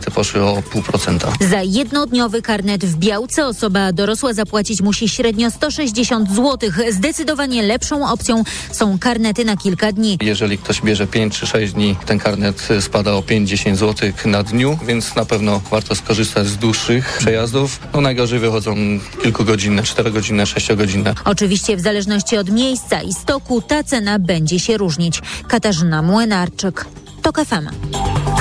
Te poszły o pół procenta. Za jednodniowy karnet w Białce osoba dorosła zapłacić musi średnio 160 zł. Zdecydowanie lepszą opcją są karnety na kilka dni. Jeżeli ktoś bierze 5 czy 6 dni, ten karnet spada o 5-10 zł na dniu, więc na pewno warto skorzystać z dłuższych przejazdów. No najgorzej wychodzą kilkugodzinne, 4-godzinne, 6-godzinne. Oczywiście w zależności od miejsca i stoku ta cena będzie się różnić. Katarzyna Młynarczyk. TOK FM.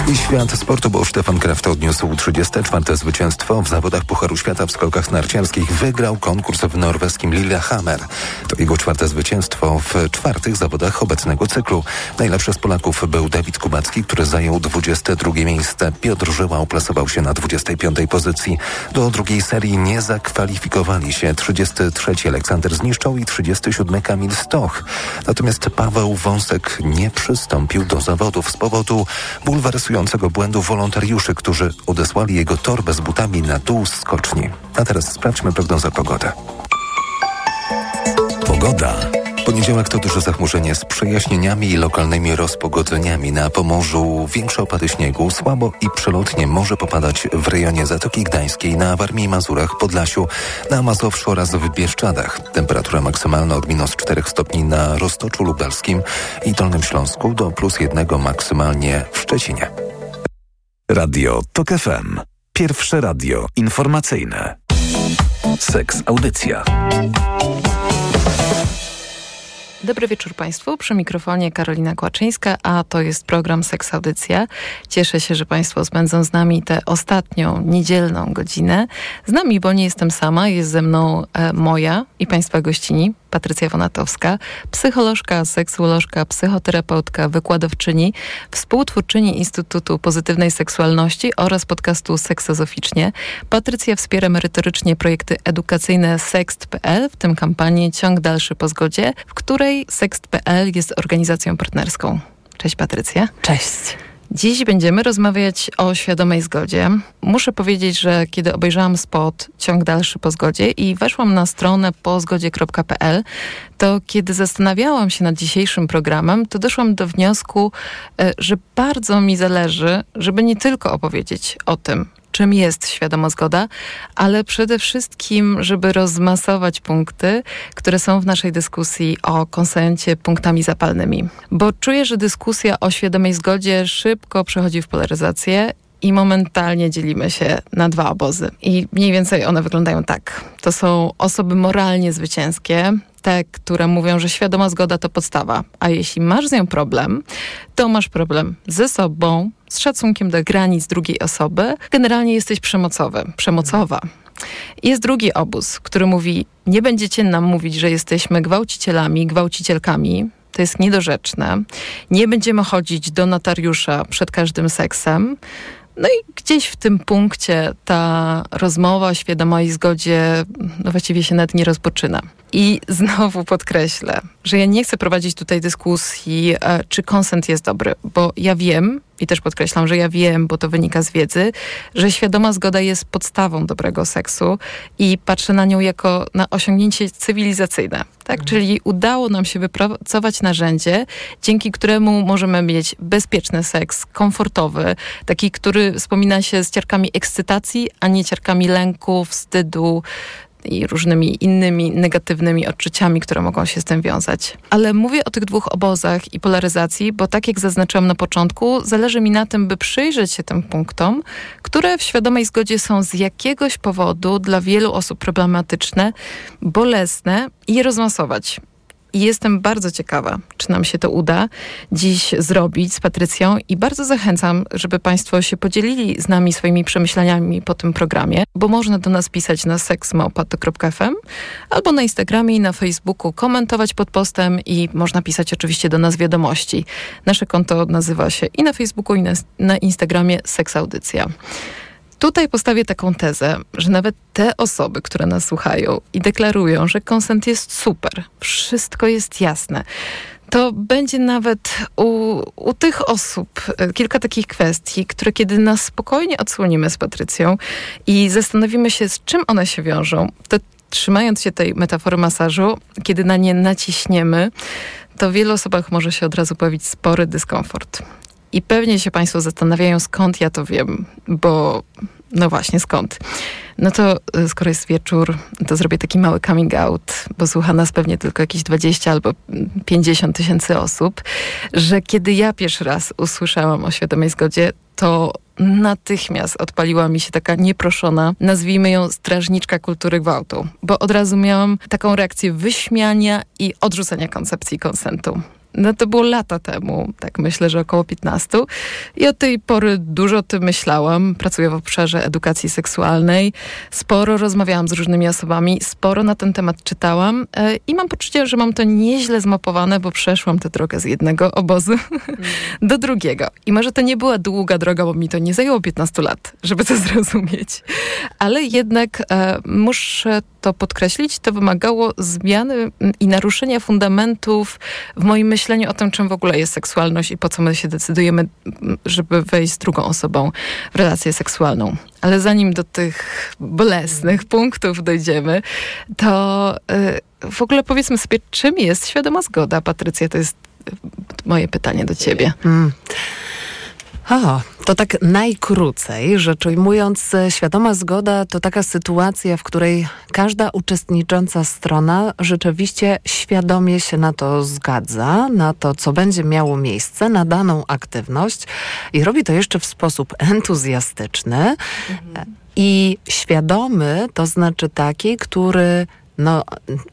I świat sportu, bo Stefan Kraft odniósł 34. zwycięstwo w zawodach Pucharu Świata w skokach narciarskich. Wygrał konkurs w norweskim Lillehammer. To jego czwarte zwycięstwo w czwartych zawodach obecnego cyklu. Najlepszy z Polaków był Dawid Kubacki, który zajął 22 miejsce. Piotr Żyła uplasował się na 25 pozycji. Do drugiej serii nie zakwalifikowali się 33 Aleksander Zniszczał i 37 Kamil Stoch. Natomiast Paweł Wąsek nie przystąpił do zawodów z powodu bulwersującego błędu wolontariuszy, którzy odesłali jego torbę z butami na dół skoczni. A teraz sprawdźmy prognozę pogody. Pogoda. Poniedziałek to duże zachmurzenie z przejaśnieniami i lokalnymi rozpogodzeniami. Na Pomorzu większe opady śniegu, słabo i przelotnie może popadać w rejonie Zatoki Gdańskiej, na Warmii i Mazurach, Podlasiu, na Mazowszu oraz w Bieszczadach. Temperatura maksymalna od minus 4 stopni na Roztoczu Lubelskim i Dolnym Śląsku do plus 1 maksymalnie w Szczecinie. Radio TOK FM. Pierwsze radio informacyjne. Seks Audycja. Dobry wieczór Państwu. Przy mikrofonie Karolina Kłaczyńska, a to jest program Seks Audycja. Cieszę się, że Państwo spędzą z nami tę ostatnią, niedzielną godzinę. Z nami, bo nie jestem sama, jest ze mną e, moja i Państwa gościni, Patrycja Wonatowska, psycholożka, seksuolożka, psychoterapeutka, wykładowczyni, współtwórczyni Instytutu Pozytywnej Seksualności oraz podcastu Seksozoficznie. Patrycja wspiera merytorycznie projekty edukacyjne Sext.pl, w tym kampanię Ciąg Dalszy po Zgodzie, w której Sext.pl jest organizacją partnerską. Cześć Patrycja. Cześć. Dziś będziemy rozmawiać o świadomej zgodzie. Muszę powiedzieć, że kiedy obejrzałam spot Ciąg dalszy po zgodzie i weszłam na stronę pozgodzie.pl, to kiedy zastanawiałam się nad dzisiejszym programem, to doszłam do wniosku, e, że bardzo mi zależy, żeby nie tylko opowiedzieć o tym, czym jest świadoma zgoda, ale przede wszystkim, żeby rozmasować punkty, które są w naszej dyskusji o konsencie punktami zapalnymi. Bo czuję, że dyskusja o świadomej zgodzie szybko przechodzi w polaryzację i momentalnie dzielimy się na dwa obozy. I mniej więcej one wyglądają tak. To są osoby moralnie zwycięskie, te, które mówią, że świadoma zgoda to podstawa, a jeśli masz z nią problem, to masz problem ze sobą, z szacunkiem do granic drugiej osoby. Generalnie jesteś przemocowy, przemocowa. Jest drugi obóz, który mówi: Nie będziecie nam mówić, że jesteśmy gwałcicielami, gwałcicielkami. To jest niedorzeczne. Nie będziemy chodzić do notariusza przed każdym seksem. No i gdzieś w tym punkcie ta rozmowa o świadomej zgodzie no właściwie się nawet nie rozpoczyna. I znowu podkreślę, że ja nie chcę prowadzić tutaj dyskusji, e, czy konsent jest dobry, bo ja wiem, i też podkreślam, że ja wiem, bo to wynika z wiedzy, że świadoma zgoda jest podstawą dobrego seksu i patrzę na nią jako na osiągnięcie cywilizacyjne. Tak? Mhm. Czyli udało nam się wypracować narzędzie, dzięki któremu możemy mieć bezpieczny seks, komfortowy, taki, który wspomina się z ciarkami ekscytacji, a nie ciarkami lęku, wstydu, i różnymi innymi negatywnymi odczuciami, które mogą się z tym wiązać. Ale mówię o tych dwóch obozach i polaryzacji, bo tak jak zaznaczyłam na początku, zależy mi na tym, by przyjrzeć się tym punktom, które w świadomej zgodzie są z jakiegoś powodu dla wielu osób problematyczne, bolesne i je rozmasować. I jestem bardzo ciekawa, czy nam się to uda dziś zrobić z Patrycją i bardzo zachęcam, żeby Państwo się podzielili z nami swoimi przemyśleniami po tym programie, bo można do nas pisać na seksmałpato.fm albo na Instagramie i na Facebooku komentować pod postem i można pisać oczywiście do nas wiadomości. Nasze konto nazywa się i na Facebooku i na, na Instagramie Seksaudycja. Tutaj postawię taką tezę, że nawet te osoby, które nas słuchają i deklarują, że konsent jest super, wszystko jest jasne, to będzie nawet u, u tych osób e, kilka takich kwestii, które kiedy nas spokojnie odsłonimy z Patrycją i zastanowimy się, z czym one się wiążą, to trzymając się tej metafory masażu, kiedy na nie naciśniemy, to w wielu osobach może się od razu pojawić spory dyskomfort. I pewnie się Państwo zastanawiają, skąd ja to wiem, bo no właśnie, skąd? No to y, skoro jest wieczór, to zrobię taki mały coming out, bo słucha nas pewnie tylko jakieś 20 albo 50 tysięcy osób, że kiedy ja pierwszy raz usłyszałam o świadomej zgodzie, to natychmiast odpaliła mi się taka nieproszona, nazwijmy ją strażniczka kultury gwałtu, bo od razu miałam taką reakcję wyśmiania i odrzucenia koncepcji konsentu. No to było lata temu, tak myślę, że około 15. I od tej pory dużo o tym myślałam. Pracuję w obszarze edukacji seksualnej. Sporo rozmawiałam z różnymi osobami, sporo na ten temat czytałam e, i mam poczucie, że mam to nieźle zmapowane, bo przeszłam tę drogę z jednego obozu mm. do drugiego. I może to nie była długa droga, bo mi to nie zajęło 15 lat, żeby to zrozumieć. Ale jednak e, muszę to podkreślić, to wymagało zmiany i naruszenia fundamentów w moim myśleniu o tym, czym w ogóle jest seksualność i po co my się decydujemy, żeby wejść z drugą osobą w relację seksualną. Ale zanim do tych bolesnych punktów dojdziemy, to yy, w ogóle powiedzmy sobie, czym jest świadoma zgoda. Patrycja, to jest moje pytanie do ciebie. Mm. O, to tak najkrócej, rzecz ujmując, świadoma zgoda to taka sytuacja, w której każda uczestnicząca strona rzeczywiście świadomie się na to zgadza, na to, co będzie miało miejsce, na daną aktywność i robi to jeszcze w sposób entuzjastyczny mhm. i świadomy to znaczy taki, który no,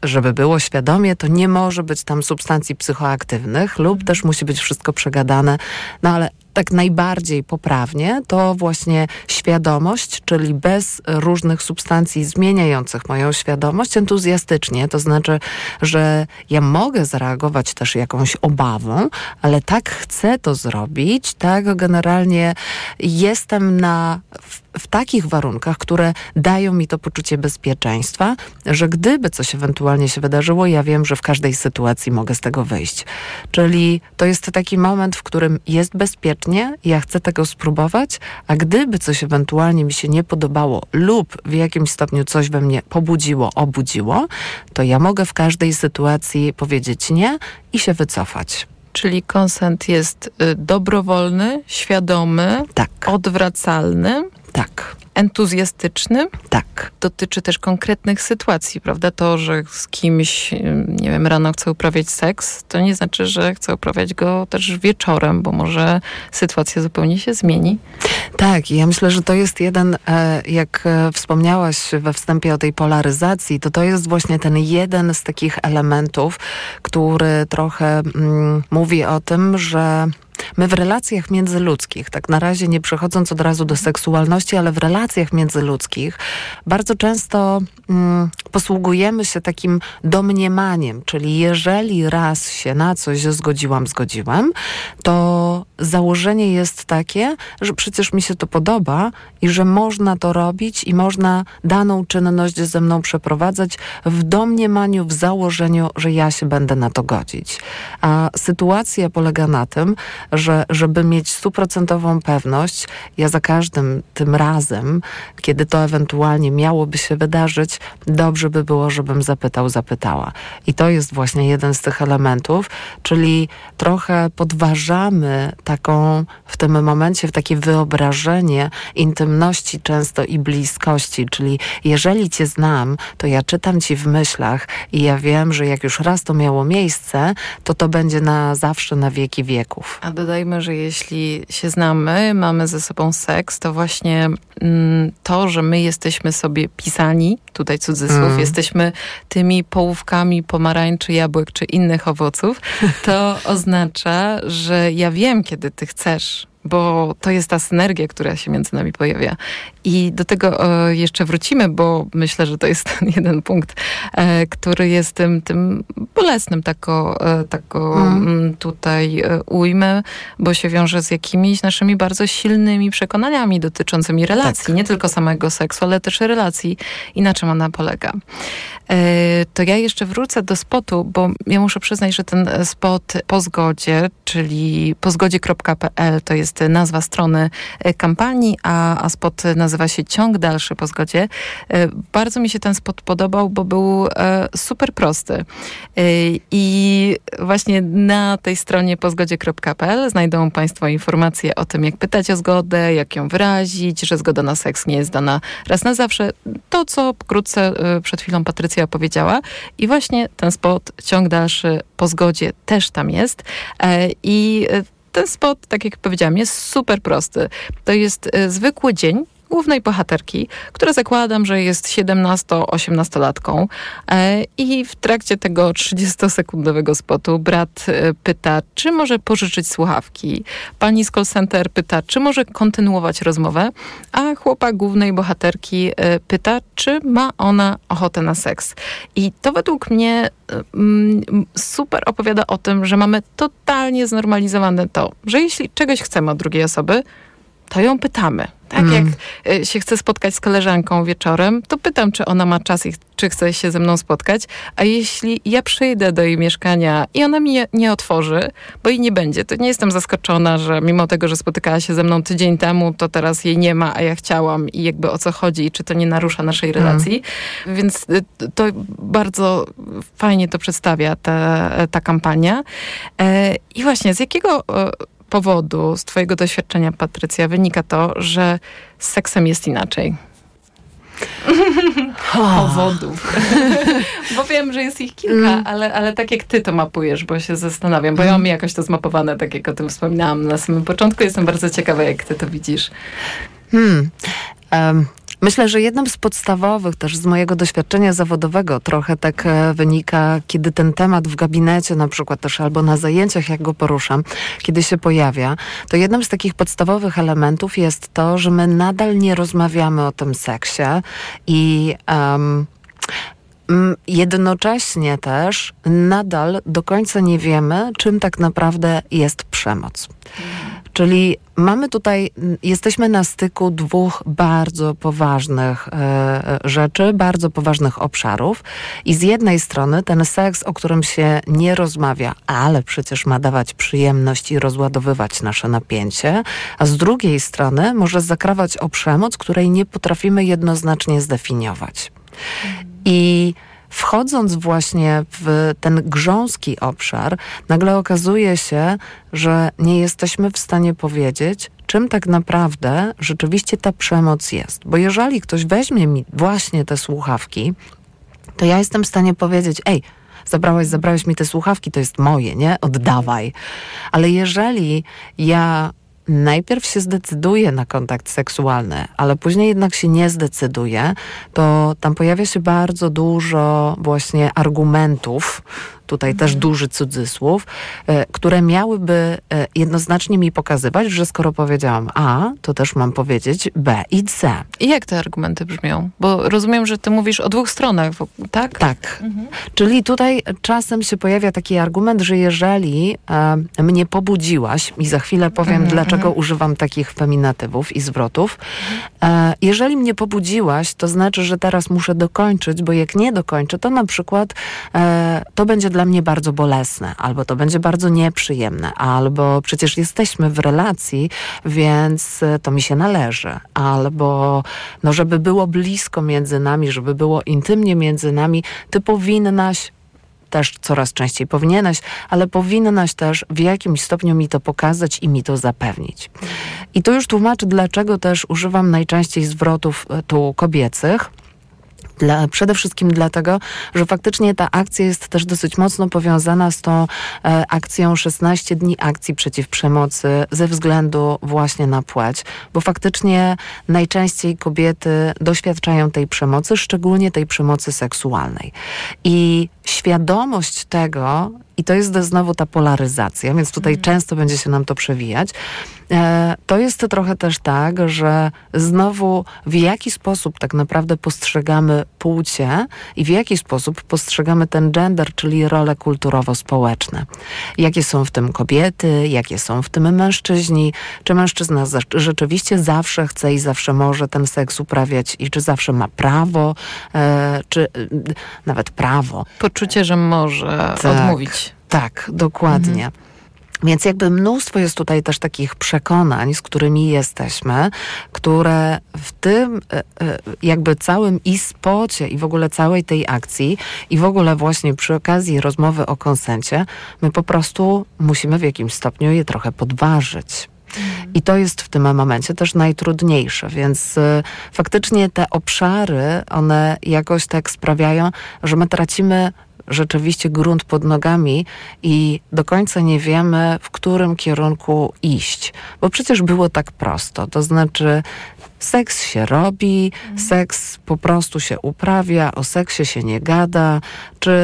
żeby było świadomie, to nie może być tam substancji psychoaktywnych lub też musi być wszystko przegadane, no ale tak najbardziej poprawnie, to właśnie świadomość, czyli bez różnych substancji zmieniających moją świadomość, entuzjastycznie. To znaczy, że ja mogę zareagować też jakąś obawą, ale tak chcę to zrobić, tak generalnie jestem na w takich warunkach, które dają mi to poczucie bezpieczeństwa, że gdyby coś ewentualnie się wydarzyło, ja wiem, że w każdej sytuacji mogę z tego wyjść. Czyli to jest taki moment, w którym jest bezpiecznie, ja chcę tego spróbować, a gdyby coś ewentualnie mi się nie podobało lub w jakimś stopniu coś we mnie pobudziło, obudziło, to ja mogę w każdej sytuacji powiedzieć nie i się wycofać. Czyli konsent jest y, dobrowolny, świadomy, tak. odwracalny tak. Entuzjastyczny? Tak. Dotyczy też konkretnych sytuacji, prawda? To, że z kimś, nie wiem, rano chcę uprawiać seks, to nie znaczy, że chcę uprawiać go też wieczorem, bo może sytuacja zupełnie się zmieni. Tak, ja myślę, że to jest jeden, e, jak e, wspomniałaś we wstępie o tej polaryzacji, to to jest właśnie ten jeden z takich elementów, który trochę mm, mówi o tym, że My w relacjach międzyludzkich, tak na razie nie przechodząc od razu do seksualności, ale w relacjach międzyludzkich bardzo często mm, posługujemy się takim domniemaniem, czyli jeżeli raz się na coś zgodziłam, zgodziłam, to założenie jest takie, że przecież mi się to podoba i że można to robić i można daną czynność ze mną przeprowadzać w domniemaniu, w założeniu, że ja się będę na to godzić. A sytuacja polega na tym, że żeby mieć stuprocentową pewność, ja za każdym tym razem, kiedy to ewentualnie miałoby się wydarzyć, dobrze by było, żebym zapytał, zapytała. I to jest właśnie jeden z tych elementów, czyli trochę podważamy taką w tym momencie, w takie wyobrażenie intymności często i bliskości, czyli jeżeli cię znam, to ja czytam ci w myślach i ja wiem, że jak już raz to miało miejsce, to to będzie na zawsze, na wieki wieków. A dodajmy, że jeśli się znamy, mamy ze sobą seks, to właśnie mm, to, że my jesteśmy sobie pisani, tutaj cudzysłów, mm. jesteśmy tymi połówkami pomarańczy, jabłek czy innych owoców, to oznacza, że ja wiem, kiedy ty chcesz bo to jest ta synergia, która się między nami pojawia. I do tego e, jeszcze wrócimy, bo myślę, że to jest ten jeden punkt, e, który jest tym, tym bolesnym, tako, e, tako mm. tutaj ujmę, bo się wiąże z jakimiś naszymi bardzo silnymi przekonaniami dotyczącymi relacji, tak. nie tylko samego seksu, ale też relacji i na czym ona polega. To ja jeszcze wrócę do spotu, bo ja muszę przyznać, że ten spot po zgodzie, czyli pozgodzie.pl to jest jest nazwa strony e, kampanii, a, a spot nazywa się Ciąg dalszy po zgodzie. E, bardzo mi się ten spot podobał, bo był e, super prosty. I właśnie na tej stronie pozgodzie.pl znajdą Państwo informacje o tym, jak pytać o zgodę, jak ją wyrazić, że zgoda na seks nie jest dana raz na zawsze. To, co pokrótce przed chwilą Patrycja powiedziała. I właśnie ten spot, ciąg dalszy po zgodzie też tam jest. I ten spot, tak jak powiedziałam, jest super prosty. To jest e, zwykły dzień, głównej bohaterki, która zakładam, że jest 17-18-latką e, i w trakcie tego 30-sekundowego spotu brat e, pyta, czy może pożyczyć słuchawki. Pani z call center pyta, czy może kontynuować rozmowę, a chłopak głównej bohaterki pyta, czy ma ona ochotę na seks. I to według mnie super opowiada o tym, że mamy totalnie znormalizowane to, że jeśli czegoś chcemy od drugiej osoby, to ją pytamy. Tak mm. jak y, się chcę spotkać z koleżanką wieczorem, to pytam, czy ona ma czas i czy chce się ze mną spotkać. A jeśli ja przyjdę do jej mieszkania i ona mi nie otworzy, bo jej nie będzie, to nie jestem zaskoczona, że mimo tego, że spotykała się ze mną tydzień temu, to teraz jej nie ma, a ja chciałam i jakby o co chodzi i czy to nie narusza naszej mm. relacji. Mm. Więc y, to bardzo fajnie to przedstawia ta, ta kampania. E, I właśnie, z jakiego powodu z Twojego doświadczenia, Patrycja, wynika to, że z seksem jest inaczej? powodów. bo wiem, że jest ich kilka, mm. ale, ale tak jak ty to mapujesz, bo się zastanawiam, bo ja mam jakoś to zmapowane, tak jak o tym wspominałam na samym początku. Jestem bardzo ciekawa, jak ty to widzisz. Hmm. Um, Myślę, że jednym z podstawowych też z mojego doświadczenia zawodowego trochę tak e, wynika, kiedy ten temat w gabinecie na przykład też albo na zajęciach, jak go poruszam, kiedy się pojawia, to jednym z takich podstawowych elementów jest to, że my nadal nie rozmawiamy o tym seksie i um, Jednocześnie też nadal do końca nie wiemy, czym tak naprawdę jest przemoc. Czyli mamy tutaj, jesteśmy na styku dwóch bardzo poważnych e, e, rzeczy, bardzo poważnych obszarów. I z jednej strony ten seks, o którym się nie rozmawia, ale przecież ma dawać przyjemność i rozładowywać nasze napięcie, a z drugiej strony może zakrawać o przemoc, której nie potrafimy jednoznacznie zdefiniować. I wchodząc właśnie w ten grząski obszar, nagle okazuje się, że nie jesteśmy w stanie powiedzieć, czym tak naprawdę rzeczywiście ta przemoc jest. Bo jeżeli ktoś weźmie mi właśnie te słuchawki, to ja jestem w stanie powiedzieć, ej, zabrałeś, zabrałeś mi te słuchawki, to jest moje, nie? Oddawaj. Ale jeżeli ja najpierw się zdecyduje na kontakt seksualny, ale później jednak się nie zdecyduje, to tam pojawia się bardzo dużo właśnie argumentów tutaj też mhm. duży cudzysłów, e, które miałyby e, jednoznacznie mi pokazywać, że skoro powiedziałam A, to też mam powiedzieć B i C. I jak te argumenty brzmią? Bo rozumiem, że ty mówisz o dwóch stronach, tak? Tak. Mhm. Czyli tutaj czasem się pojawia taki argument, że jeżeli e, mnie pobudziłaś, i za chwilę powiem, mhm. dlaczego mhm. używam takich feminatywów i zwrotów, e, jeżeli mnie pobudziłaś, to znaczy, że teraz muszę dokończyć, bo jak nie dokończę, to na przykład e, to będzie dla dla mnie bardzo bolesne, albo to będzie bardzo nieprzyjemne, albo przecież jesteśmy w relacji, więc e, to mi się należy, albo no, żeby było blisko między nami, żeby było intymnie między nami, ty powinnaś też coraz częściej powinieneś, ale powinnaś też w jakimś stopniu mi to pokazać i mi to zapewnić. I tu już tłumaczę, dlaczego też używam najczęściej zwrotów e, tu kobiecych, dla, przede wszystkim dlatego, że faktycznie ta akcja jest też dosyć mocno powiązana z tą e, akcją 16 dni akcji przeciw przemocy ze względu właśnie na płeć, bo faktycznie najczęściej kobiety doświadczają tej przemocy, szczególnie tej przemocy seksualnej. I świadomość tego, i to jest znowu ta polaryzacja, więc tutaj mm. często będzie się nam to przewijać. E, to jest trochę też tak, że znowu w jaki sposób tak naprawdę postrzegamy płcie i w jaki sposób postrzegamy ten gender, czyli role kulturowo-społeczne. Jakie są w tym kobiety, jakie są w tym mężczyźni, czy mężczyzna rzeczywiście zawsze chce i zawsze może ten seks uprawiać i czy zawsze ma prawo, e, czy nawet prawo. Poczucie, że może tak, odmówić. Tak, dokładnie. Mhm. Więc jakby mnóstwo jest tutaj też takich przekonań, z którymi jesteśmy, które w tym e, e, jakby całym i spocie i w ogóle całej tej akcji i w ogóle właśnie przy okazji rozmowy o konsencie, my po prostu musimy w jakimś stopniu je trochę podważyć. I to jest w tym momencie też najtrudniejsze, więc y, faktycznie te obszary, one jakoś tak sprawiają, że my tracimy rzeczywiście grunt pod nogami i do końca nie wiemy, w którym kierunku iść. Bo przecież było tak prosto. To znaczy, seks się robi, seks po prostu się uprawia, o seksie się nie gada, czy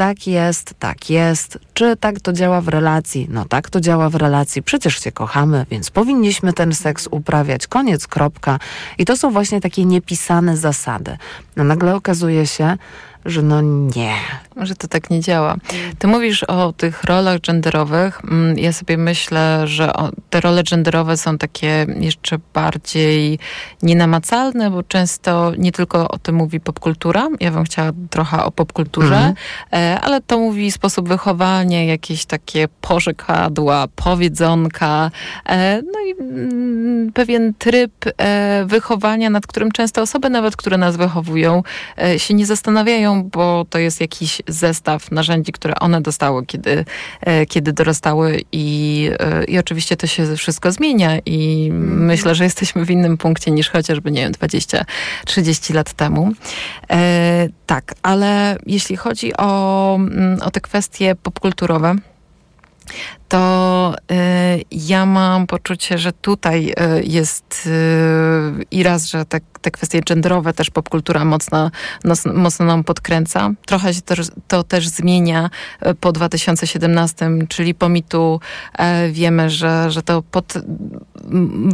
tak jest, tak jest. Czy tak to działa w relacji? No tak to działa w relacji. Przecież się kochamy, więc powinniśmy ten seks uprawiać. Koniec, kropka. I to są właśnie takie niepisane zasady. No nagle okazuje się, że no nie. Że to tak nie działa. Ty mówisz o tych rolach genderowych. Mm, ja sobie myślę, że te role genderowe są takie jeszcze bardziej nienamacalne, bo często nie tylko o tym mówi popkultura. Ja bym chciała trochę o popkulturze, mhm. E, ale to mówi sposób wychowania, jakieś takie pożekadła, powiedzonka, e, no i mm, pewien tryb e, wychowania, nad którym często osoby nawet, które nas wychowują, się nie zastanawiają, bo to jest jakiś zestaw narzędzi, które one dostały, kiedy, e, kiedy dorastały i, e, i oczywiście to się wszystko zmienia i mm. myślę, że jesteśmy w innym punkcie niż chociażby, nie wiem, 20-30 lat temu. E, tak, ale jeśli chodzi o, mm, o te kwestie popkulturowe, to y, ja mam poczucie, że tutaj y, jest y, i raz, że te, te kwestie genderowe też popkultura mocno, mocno nam podkręca. Trochę się to, to też zmienia po 2017, czyli po mitu wiemy, że, że to pod,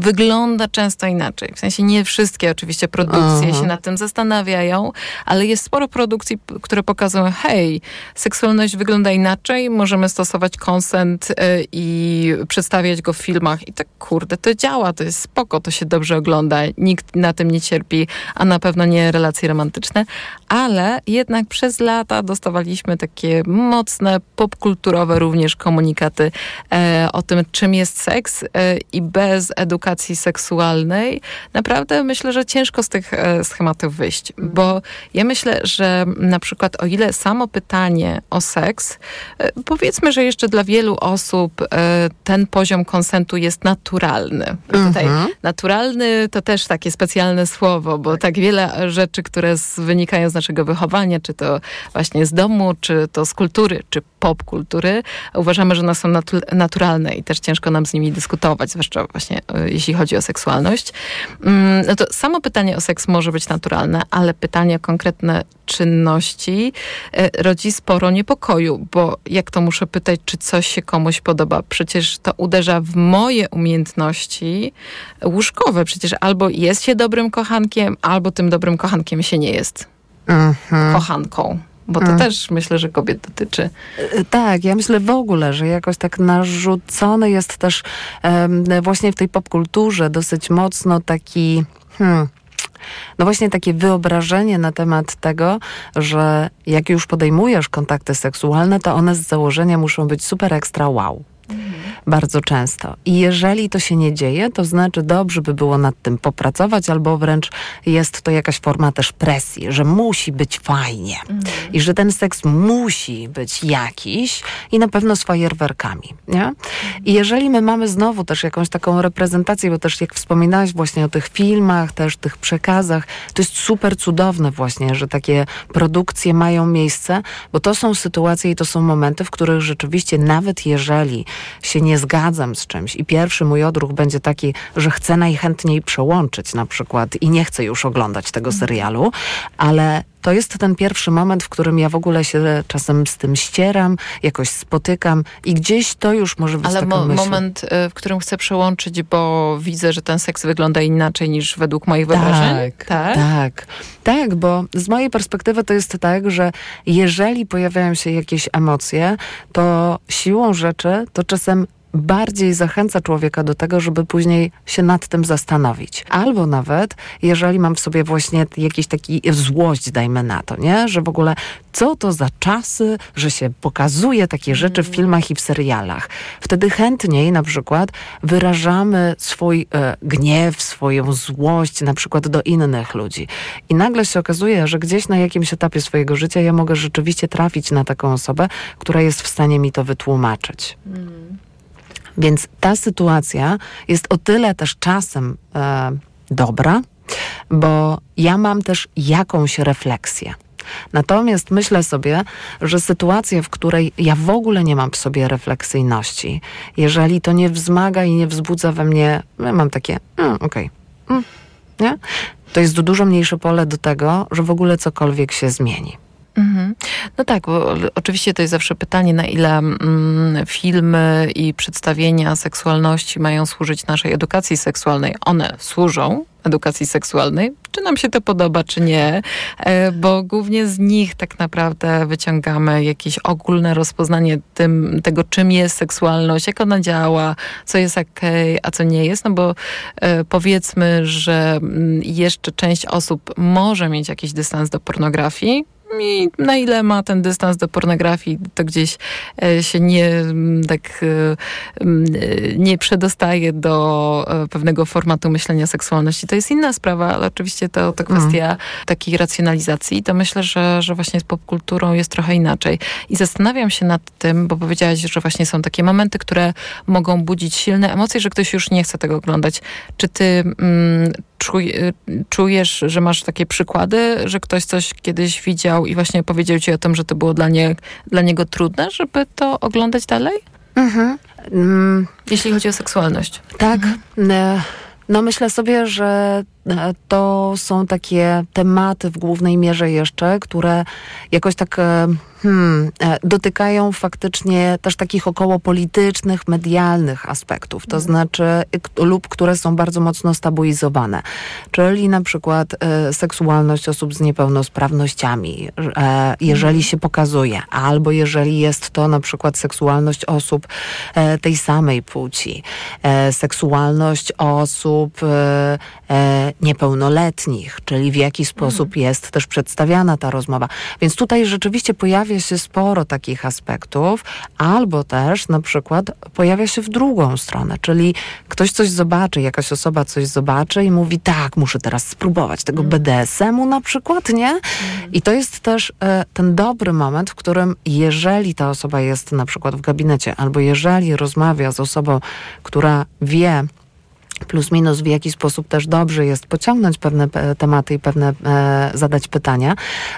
wygląda często inaczej. W sensie nie wszystkie oczywiście produkcje Aha. się nad tym zastanawiają, ale jest sporo produkcji, które pokazują, hej, seksualność wygląda inaczej, możemy stosować konsent i przedstawiać go w filmach. I tak kurde, to działa, to jest spoko, to się dobrze ogląda, nikt na tym nie cierpi, a na pewno nie relacje romantyczne, ale jednak przez lata dostawaliśmy takie mocne, popkulturowe również komunikaty e, o tym, czym jest seks e, i bez edukacji seksualnej naprawdę myślę, że ciężko z tych e, schematów wyjść, bo ja myślę, że na przykład o ile samo pytanie o seks, e, powiedzmy, że jeszcze dla wielu osób e, ten poziom konsentu jest naturalny. Mhm. Tutaj naturalny to też takie specjalne słowo, bo tak wiele rzeczy, które z, wynikają z naszego wychowania, czy to właśnie z domu, czy to z kultury, czy popkultury, uważamy, że one są natu naturalne i też ciężko nam z nimi dyskutować, zwłaszcza właśnie e, jeśli chodzi o seksualność. Mm, no to samo pytanie o seks może być naturalne, ale pytanie o konkretne czynności e, rodzi sporo niepokoju, bo jak to muszę pytać, czy coś się komuś podoba? Przecież to uderza w moje umiejętności łóżkowe. Przecież albo jest się dobrym kochankiem, albo tym dobrym kochankiem się nie jest. Mhm. Kochanką. Bo to mm. też myślę, że kobiet dotyczy. E, tak, ja myślę w ogóle, że jakoś tak narzucony jest też um, właśnie w tej popkulturze dosyć mocno taki. Hmm, no właśnie takie wyobrażenie na temat tego, że jak już podejmujesz kontakty seksualne, to one z założenia muszą być super ekstra wow. Mhm bardzo często. I jeżeli to się nie dzieje, to znaczy dobrze by było nad tym popracować, albo wręcz jest to jakaś forma też presji, że musi być fajnie mhm. i że ten seks musi być jakiś i na pewno z fajerwerkami. Nie? I jeżeli my mamy znowu też jakąś taką reprezentację, bo też jak wspominałaś właśnie o tych filmach, też tych przekazach, to jest super cudowne właśnie, że takie produkcje mają miejsce, bo to są sytuacje i to są momenty, w których rzeczywiście nawet jeżeli się nie zgadzam z czymś. I pierwszy mój odruch będzie taki, że chcę najchętniej przełączyć na przykład i nie chcę już oglądać tego serialu, ale to jest ten pierwszy moment, w którym ja w ogóle się czasem z tym ścieram, jakoś spotykam i gdzieś to już może być Ale mo moment, y, w którym chcę przełączyć, bo widzę, że ten seks wygląda inaczej niż według moich wyobrażeń? Tak, tak, tak. Tak, bo z mojej perspektywy to jest tak, że jeżeli pojawiają się jakieś emocje, to siłą rzeczy to czasem bardziej zachęca człowieka do tego, żeby później się nad tym zastanowić. Albo nawet, jeżeli mam w sobie właśnie jakiś taki złość, dajmy na to, nie? Że w ogóle co to za czasy, że się pokazuje takie rzeczy w filmach i w serialach. Wtedy chętniej na przykład wyrażamy swój e, gniew, swoją złość na przykład do innych ludzi. I nagle się okazuje, że gdzieś na jakimś etapie swojego życia ja mogę rzeczywiście trafić na taką osobę, która jest w stanie mi to wytłumaczyć. Więc ta sytuacja jest o tyle też czasem e, dobra, bo ja mam też jakąś refleksję. Natomiast myślę sobie, że sytuacja, w której ja w ogóle nie mam w sobie refleksyjności, jeżeli to nie wzmaga i nie wzbudza we mnie, mam takie, mm, okej, okay, mm, nie? To jest dużo mniejsze pole do tego, że w ogóle cokolwiek się zmieni. Mhm. No tak, oczywiście to jest zawsze pytanie, na ile mm, filmy i przedstawienia seksualności mają służyć naszej edukacji seksualnej. One służą edukacji seksualnej, czy nam się to podoba, czy nie, e, bo głównie z nich tak naprawdę wyciągamy jakieś ogólne rozpoznanie tym, tego, czym jest seksualność, jak ona działa, co jest ok, a co nie jest, no bo e, powiedzmy, że mm, jeszcze część osób może mieć jakiś dystans do pornografii, i na ile ma ten dystans do pornografii, to gdzieś e, się nie tak e, nie przedostaje do e, pewnego formatu myślenia seksualności. To jest inna sprawa, ale oczywiście to, to kwestia mm. takiej racjonalizacji. To myślę, że, że właśnie z popkulturą jest trochę inaczej. I zastanawiam się nad tym, bo powiedziałaś, że właśnie są takie momenty, które mogą budzić silne emocje, że ktoś już nie chce tego oglądać. Czy ty mm, czujesz, że masz takie przykłady, że ktoś coś kiedyś widział i właśnie powiedział ci o tym, że to było dla, nie, dla niego trudne, żeby to oglądać dalej? Mhm. Mm. Jeśli chodzi o seksualność. Tak. Mhm. No myślę sobie, że to są takie tematy w głównej mierze jeszcze, które jakoś tak e, hmm, e, dotykają faktycznie też takich około politycznych, medialnych aspektów, to mhm. znaczy lub które są bardzo mocno stabilizowane, czyli na przykład seksualność osób z niepełnosprawnościami, jeżeli mhm. się pokazuje, albo jeżeli jest to na przykład seksualność osób tej samej płci, seksualność osób e, e, niepełnoletnich, czyli w jaki sposób mhm. jest też przedstawiana ta rozmowa. Więc tutaj rzeczywiście pojawia się sporo takich aspektów, albo też na przykład pojawia się w drugą stronę, czyli ktoś coś zobaczy, jakaś osoba coś zobaczy i mówi, tak, muszę teraz spróbować tego mhm. BDSM-u na przykład, nie? Mhm. I to jest też e, ten dobry moment, w którym jeżeli ta osoba jest na przykład w gabinecie, albo jeżeli rozmawia z osobą, która wie, plus minus w jaki sposób też dobrze jest pociągnąć pewne tematy i pewne e, zadać pytania,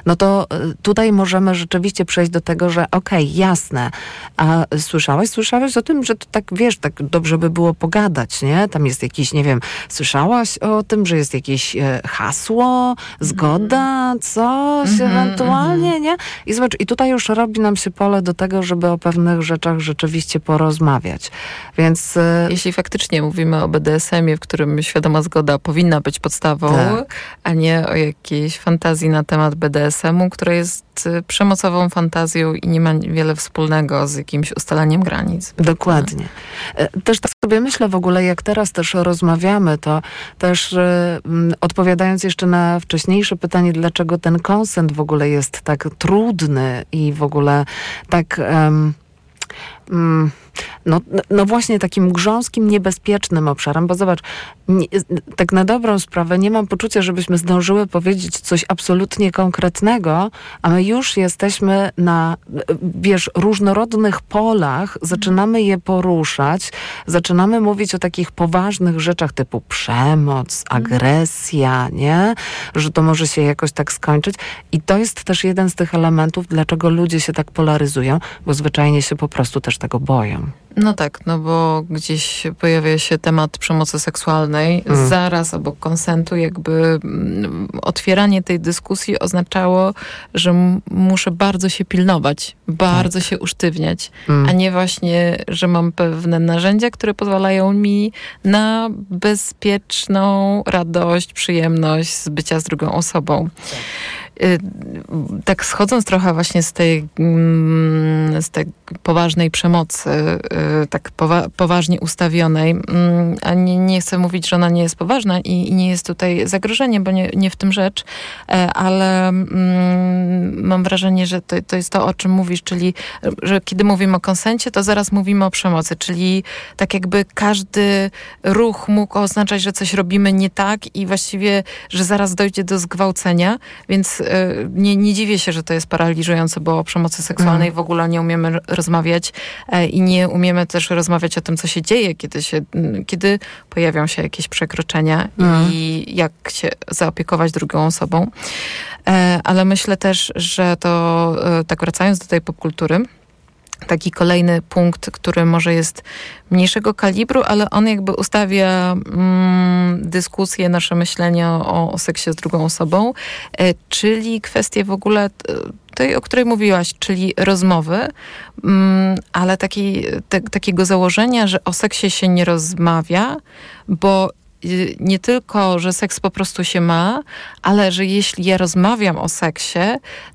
no to e, tutaj możemy rzeczywiście przejść do tego, że okej, okay, jasne, a słyszałeś, słyszałeś o tym, że to tak, wiesz, tak dobrze by było pogadać, nie? Tam jest jakiś, nie wiem, słyszałaś o tym, że jest jakieś e, hasło, zgoda, coś mm -hmm, ewentualnie, mm -hmm. nie? I zobacz, i tutaj już robi nam się pole do tego, żeby o pewnych rzeczach rzeczywiście porozmawiać. Więc... E, Jeśli faktycznie mówimy o BDS BDSM-ie, w którym świadoma zgoda powinna być podstawą, tak. a nie o jakiejś fantazji na temat BDSM-u, która jest y, przemocową fantazją i nie ma wiele wspólnego z jakimś ustalaniem granic. Dokładnie. E, też tak sobie myślę w ogóle, jak teraz też rozmawiamy, to też y, odpowiadając jeszcze na wcześniejsze pytanie, dlaczego ten konsent w ogóle jest tak trudny i w ogóle tak... Um, um, no, no właśnie takim grząskim, niebezpiecznym obszarem, bo zobacz, nie, tak na dobrą sprawę nie mam poczucia, żebyśmy zdążyły powiedzieć coś absolutnie konkretnego, a my już jesteśmy na, wiesz, różnorodnych polach, zaczynamy je poruszać, zaczynamy mówić o takich poważnych rzeczach typu przemoc, agresja, nie? Że to może się jakoś tak skończyć i to jest też jeden z tych elementów, dlaczego ludzie się tak polaryzują, bo zwyczajnie się po prostu też tego boją. No tak, no bo gdzieś pojawia się temat przemocy seksualnej. Mm. Zaraz obok konsentu jakby mm, otwieranie tej dyskusji oznaczało, że muszę bardzo się pilnować, bardzo tak. się usztywniać, mm. a nie właśnie, że mam pewne narzędzia, które pozwalają mi na bezpieczną radość, przyjemność z bycia z drugą osobą. Tak. Y, tak schodząc trochę właśnie z tej, mm, z tej poważnej przemocy, y, tak powa poważnie ustawionej, mm, a nie, nie chcę mówić, że ona nie jest poważna i, i nie jest tutaj zagrożeniem, bo nie, nie w tym rzecz, e, ale mm, mam wrażenie, że to, to jest to, o czym mówisz, czyli że kiedy mówimy o konsencie, to zaraz mówimy o przemocy, czyli tak jakby każdy ruch mógł oznaczać, że coś robimy nie tak i właściwie, że zaraz dojdzie do zgwałcenia, więc nie, nie dziwię się, że to jest paraliżujące, bo o przemocy seksualnej w ogóle nie umiemy rozmawiać e, i nie umiemy też rozmawiać o tym, co się dzieje, kiedy, się, kiedy pojawią się jakieś przekroczenia i jak się zaopiekować drugą osobą. E, ale myślę też, że to, tak wracając do tej popkultury, taki kolejny punkt, który może jest mniejszego kalibru, ale on jakby ustawia mm, dyskusję, nasze myślenie o, o seksie z drugą osobą, e, czyli kwestie w ogóle e, tej, o której mówiłaś, czyli rozmowy, mm, ale taki, te, takiego założenia, że o seksie się nie rozmawia, bo y, nie tylko, że seks po prostu się ma, ale że jeśli ja rozmawiam o seksie,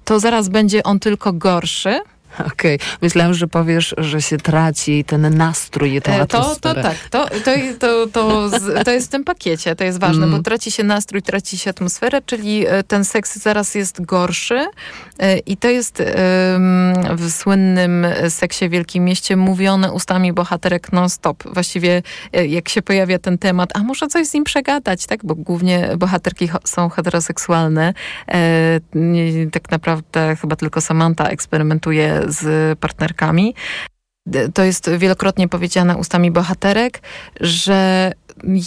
to zaraz będzie on tylko gorszy, Okej, okay. myślałam, że powiesz, że się traci ten nastrój, tę e, to, to tak, to, to, to, to, to jest w tym pakiecie, to jest ważne, mm. bo traci się nastrój, traci się atmosferę, czyli e, ten seks zaraz jest gorszy e, i to jest w słynnym seksie w Wielkim Mieście mówione ustami bohaterek non-stop. Właściwie jak się pojawia ten temat, a może coś z nim przegadać, tak, bo głównie bohaterki są heteroseksualne. Tak naprawdę chyba tylko Samantha eksperymentuje z partnerkami. To jest wielokrotnie powiedziane ustami bohaterek, że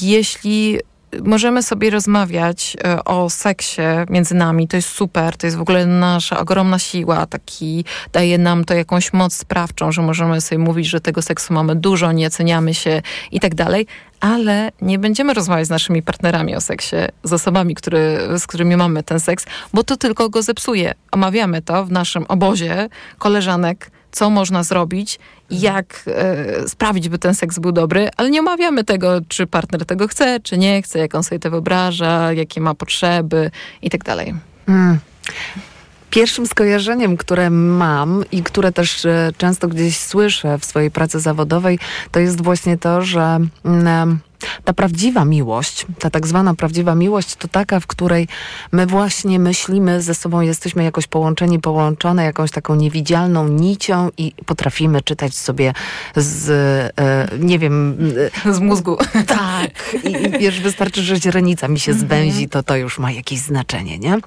jeśli możemy sobie rozmawiać e, o seksie między nami, to jest super, to jest w ogóle nasza ogromna siła, taki daje nam to jakąś moc sprawczą, że możemy sobie mówić, że tego seksu mamy dużo, nie oceniamy się i tak dalej, ale nie będziemy rozmawiać z naszymi partnerami o seksie, z osobami, który, z którymi mamy ten seks, bo to tylko go zepsuje. Omawiamy to w naszym obozie koleżanek, co można zrobić i jak e, sprawić, by ten seks był dobry, ale nie omawiamy tego, czy partner tego chce, czy nie chce, jak on sobie to wyobraża, jakie ma potrzeby i tak dalej. Mm. Pierwszym skojarzeniem, które mam i które też e, często gdzieś słyszę w swojej pracy zawodowej, to jest właśnie to, że mm, ta prawdziwa miłość, ta tak zwana prawdziwa miłość, to taka, w której my właśnie myślimy ze sobą, jesteśmy jakoś połączeni, połączone jakąś taką niewidzialną nicią i potrafimy czytać sobie z, e, nie wiem... E, z mózgu. Tak. I wiesz, wystarczy, że źrenica mi się mhm. zwęzi, to to już ma jakieś znaczenie, nie?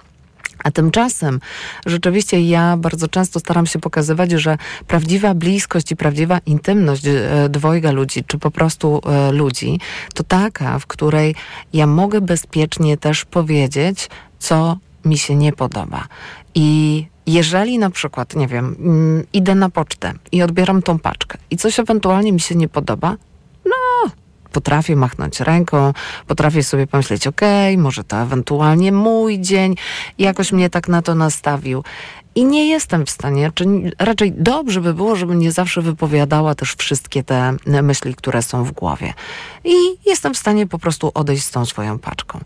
A tymczasem rzeczywiście ja bardzo często staram się pokazywać, że prawdziwa bliskość i prawdziwa intymność e, dwojga ludzi, czy po prostu e, ludzi, to taka, w której ja mogę bezpiecznie też powiedzieć, co mi się nie podoba. I jeżeli na przykład, nie wiem, mm, idę na pocztę i odbieram tą paczkę i coś ewentualnie mi się nie podoba, no, potrafię machnąć ręką, potrafię sobie pomyśleć, okej, okay, może to ewentualnie mój dzień, jakoś mnie tak na to nastawił. I nie jestem w stanie, czy raczej dobrze by było, żebym nie zawsze wypowiadała też wszystkie te myśli, które są w głowie. I jestem w stanie po prostu odejść z tą swoją paczką.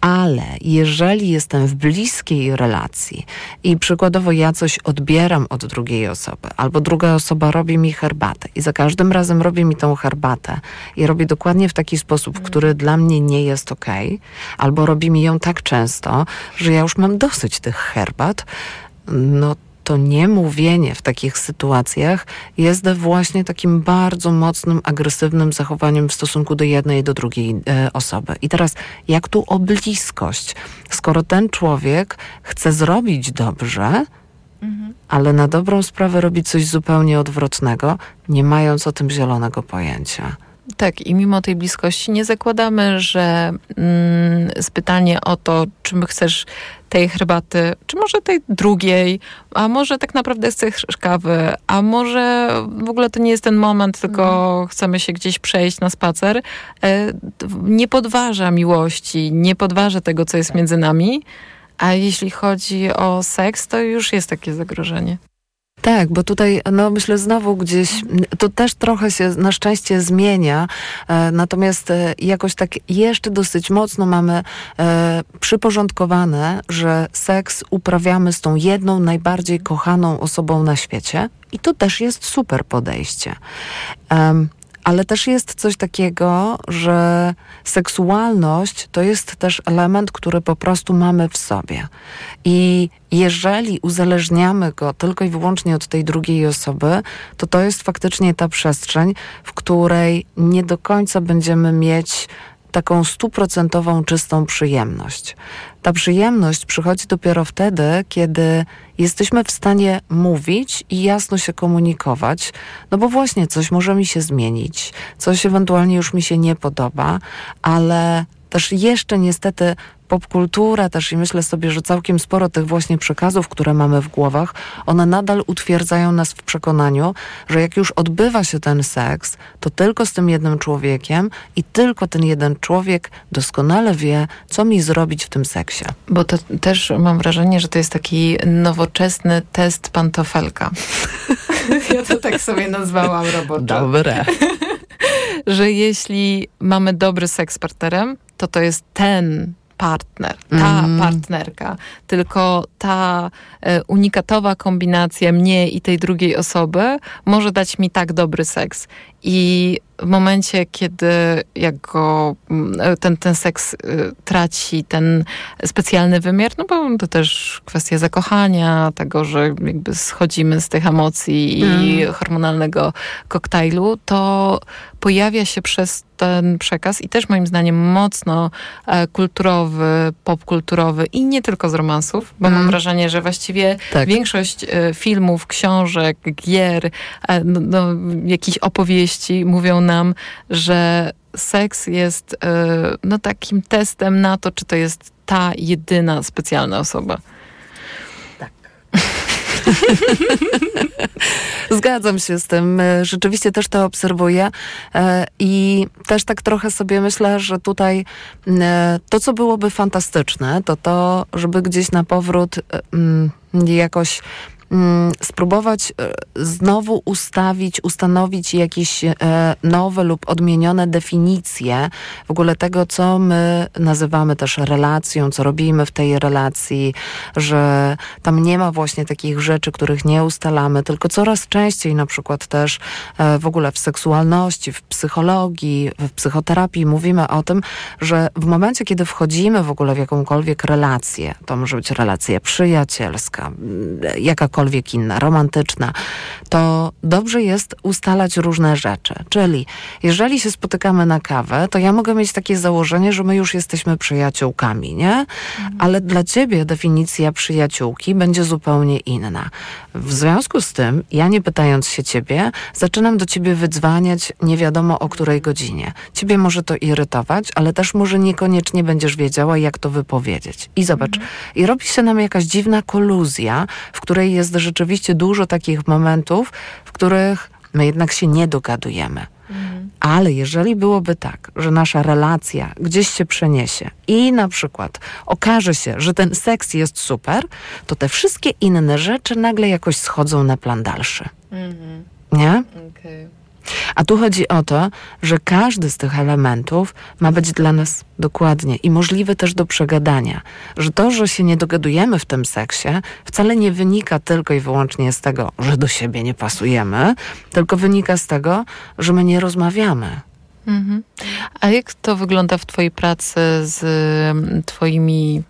Ale jeżeli jestem w bliskiej relacji i przykładowo ja coś odbieram od drugiej osoby, albo druga osoba robi mi herbatę i za każdym razem robi mi tą herbatę i robi dokładnie w taki sposób, który dla mnie nie jest ok, albo robi mi ją tak często, że ja już mam dosyć tych herbat, no to niemówienie w takich sytuacjach jest właśnie takim bardzo mocnym, agresywnym zachowaniem w stosunku do jednej i do drugiej e, osoby. I teraz, jak tu o bliskość? Skoro ten człowiek chce zrobić dobrze, mhm. ale na dobrą sprawę robi coś zupełnie odwrotnego, nie mając o tym zielonego pojęcia. Tak, i mimo tej bliskości nie zakładamy, że mm, jest pytanie o to, czym chcesz tej herbaty, czy może tej drugiej, a może tak naprawdę chcesz kawy, a może w ogóle to nie jest ten moment, tylko mhm. chcemy się gdzieś przejść na spacer, e, nie podważa miłości, nie podważa tego, co jest między nami, a jeśli chodzi o seks, to już jest takie zagrożenie. Tak, bo tutaj, no myślę, znowu gdzieś to też trochę się na szczęście zmienia, e, natomiast e, jakoś tak jeszcze dosyć mocno mamy e, przyporządkowane, że seks uprawiamy z tą jedną najbardziej kochaną osobą na świecie i to też jest super podejście. Ale też jest coś takiego, że seksualność to jest też element, który po prostu mamy w sobie. I jeżeli uzależniamy go tylko i wyłącznie od tej drugiej osoby, to to jest faktycznie ta przestrzeń, w której nie do końca będziemy mieć taką stuprocentową, czystą przyjemność. Ta przyjemność przychodzi dopiero wtedy, kiedy jesteśmy w stanie mówić i jasno się komunikować, no bo właśnie coś może mi się zmienić, coś ewentualnie już mi się nie podoba, ale też jeszcze niestety popkultura też i myślę sobie, że całkiem sporo tych właśnie przekazów, które mamy w głowach, one nadal utwierdzają nas w przekonaniu, że jak już odbywa się ten seks, to tylko z tym jednym człowiekiem i tylko ten jeden człowiek doskonale wie, co mi zrobić w tym seksie. Bo to też mam wrażenie, że to jest taki nowoczesny test pantofelka. ja to tak sobie nazwałam roboczo. Dobre. że jeśli mamy dobry seks z partnerem, to to jest ten partner, ta mm. partnerka, tylko ta e, unikatowa kombinacja mnie i tej drugiej osoby może dać mi tak dobry seks. I w momencie, kiedy jak go, mm, ten, ten seks y, traci ten specjalny wymiar, no bo to też kwestia zakochania, tego, że jakby schodzimy z tych emocji mm. i hormonalnego koktajlu, to pojawia się przez ten przekaz i też moim zdaniem mocno e, kulturowy, popkulturowy i nie tylko z romansów, bo mm. mam wrażenie, że właściwie tak. większość e, filmów, książek, gier, e, no, no, jakichś opowieści mówią nam, że seks jest no, takim testem na to, czy to jest ta jedyna specjalna osoba. Tak. Zgadzam się z tym. E, rzeczywiście też to obserwuję e, i też tak trochę sobie myślę, że tutaj e, to, co byłoby fantastyczne, to to, żeby gdzieś na powrót jakoś Mm, spróbować e, znowu ustawić, ustanowić jakieś e, nowe lub odmienione definicje w ogóle tego, co my nazywamy też relacją, co robimy w tej relacji, że tam nie ma właśnie takich rzeczy, których nie ustalamy, tylko coraz częściej na przykład też e, w ogóle w seksualności, w psychologii, w psychoterapii mówimy o tym, że w momencie, kiedy wchodzimy w ogóle w jakąkolwiek relację, to może być relacja przyjacielska, jakakolwiek jakakolwiek inna, romantyczna, to dobrze jest ustalać różne rzeczy. Czyli jeżeli się spotykamy na kawę, to ja mogę mieć takie założenie, że my już jesteśmy przyjaciółkami, nie? Mhm. Ale dla ciebie definicja przyjaciółki będzie zupełnie inna. W związku z tym, ja nie pytając się ciebie, zaczynam do ciebie wydzwaniać nie wiadomo o której godzinie. Ciebie może to irytować, ale też może niekoniecznie będziesz wiedziała, jak to wypowiedzieć. I zobacz, mhm. i robi się nam jakaś dziwna koluzja, w której jest rzeczywiście dużo takich momentów, w których my jednak się nie dogadujemy. Mhm. Ale jeżeli byłoby tak, że nasza relacja gdzieś się przeniesie i na przykład okaże się, że ten seks jest super, to te wszystkie inne rzeczy nagle jakoś schodzą na plan dalszy. Mhm. Nie? Okay. A tu chodzi o to, że każdy z tych elementów ma być dla nas dokładnie i możliwy też do przegadania. Że to, że się nie dogadujemy w tym seksie, wcale nie wynika tylko i wyłącznie z tego, że do siebie nie pasujemy, tylko wynika z tego, że my nie rozmawiamy. Mhm. A jak to wygląda w Twojej pracy z Twoimi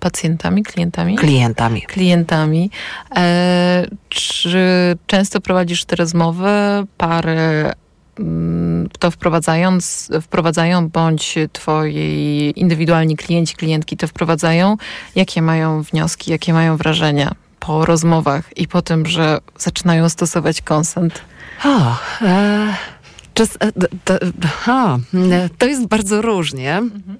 pacjentami, klientami? Klientami. Klientami. E, czy często prowadzisz te rozmowy, pary mm, to wprowadzając, wprowadzają, bądź twoi indywidualni klienci, klientki to wprowadzają? Jakie mają wnioski, jakie mają wrażenia po rozmowach i po tym, że zaczynają stosować konsent? O, e, czas, e, to, to jest bardzo różnie. Mhm.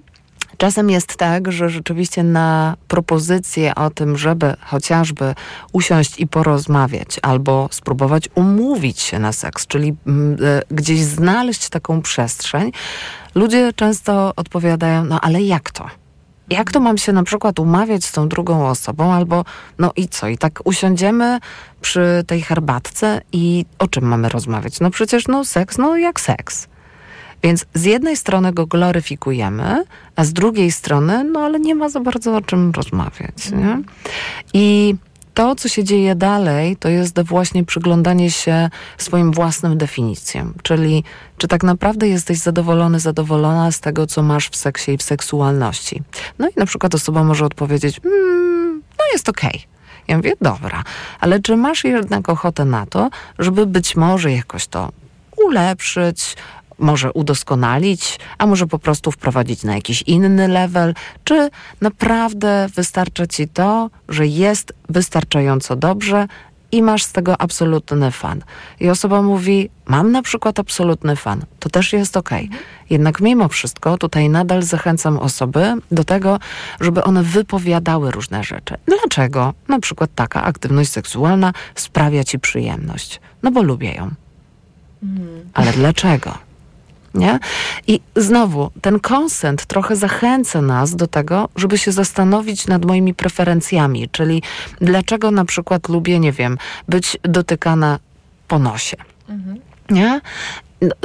Czasem jest tak, że rzeczywiście na propozycję o tym, żeby chociażby usiąść i porozmawiać albo spróbować umówić się na seks, czyli mm, e, gdzieś znaleźć taką przestrzeń, ludzie często odpowiadają, no ale jak to? Jak to mam się na przykład umawiać z tą drugą osobą, albo no i co? I tak usiądziemy przy tej herbatce i o czym mamy rozmawiać? No przecież no seks, no jak seks. Więc z jednej strony go gloryfikujemy, a z drugiej strony, no ale nie ma za bardzo o czym rozmawiać. Nie? I to, co się dzieje dalej, to jest właśnie przyglądanie się swoim własnym definicjom. Czyli czy tak naprawdę jesteś zadowolony, zadowolona z tego, co masz w seksie i w seksualności. No i na przykład osoba może odpowiedzieć, mm, no jest okej. Okay. Ja mówię, dobra, ale czy masz jednak ochotę na to, żeby być może jakoś to ulepszyć, może udoskonalić, a może po prostu wprowadzić na jakiś inny level, czy naprawdę wystarcza ci to, że jest wystarczająco dobrze i masz z tego absolutny fan. I osoba mówi, mam na przykład absolutny fan, to też jest ok. Jednak mimo wszystko tutaj nadal zachęcam osoby do tego, żeby one wypowiadały różne rzeczy. Dlaczego? Na przykład taka aktywność seksualna sprawia ci przyjemność. No bo lubię ją. Ale dlaczego? Nie? I znowu, ten konsent trochę zachęca nas do tego, żeby się zastanowić nad moimi preferencjami, czyli dlaczego na przykład lubię, nie wiem, być dotykana po nosie. Mhm. Nie?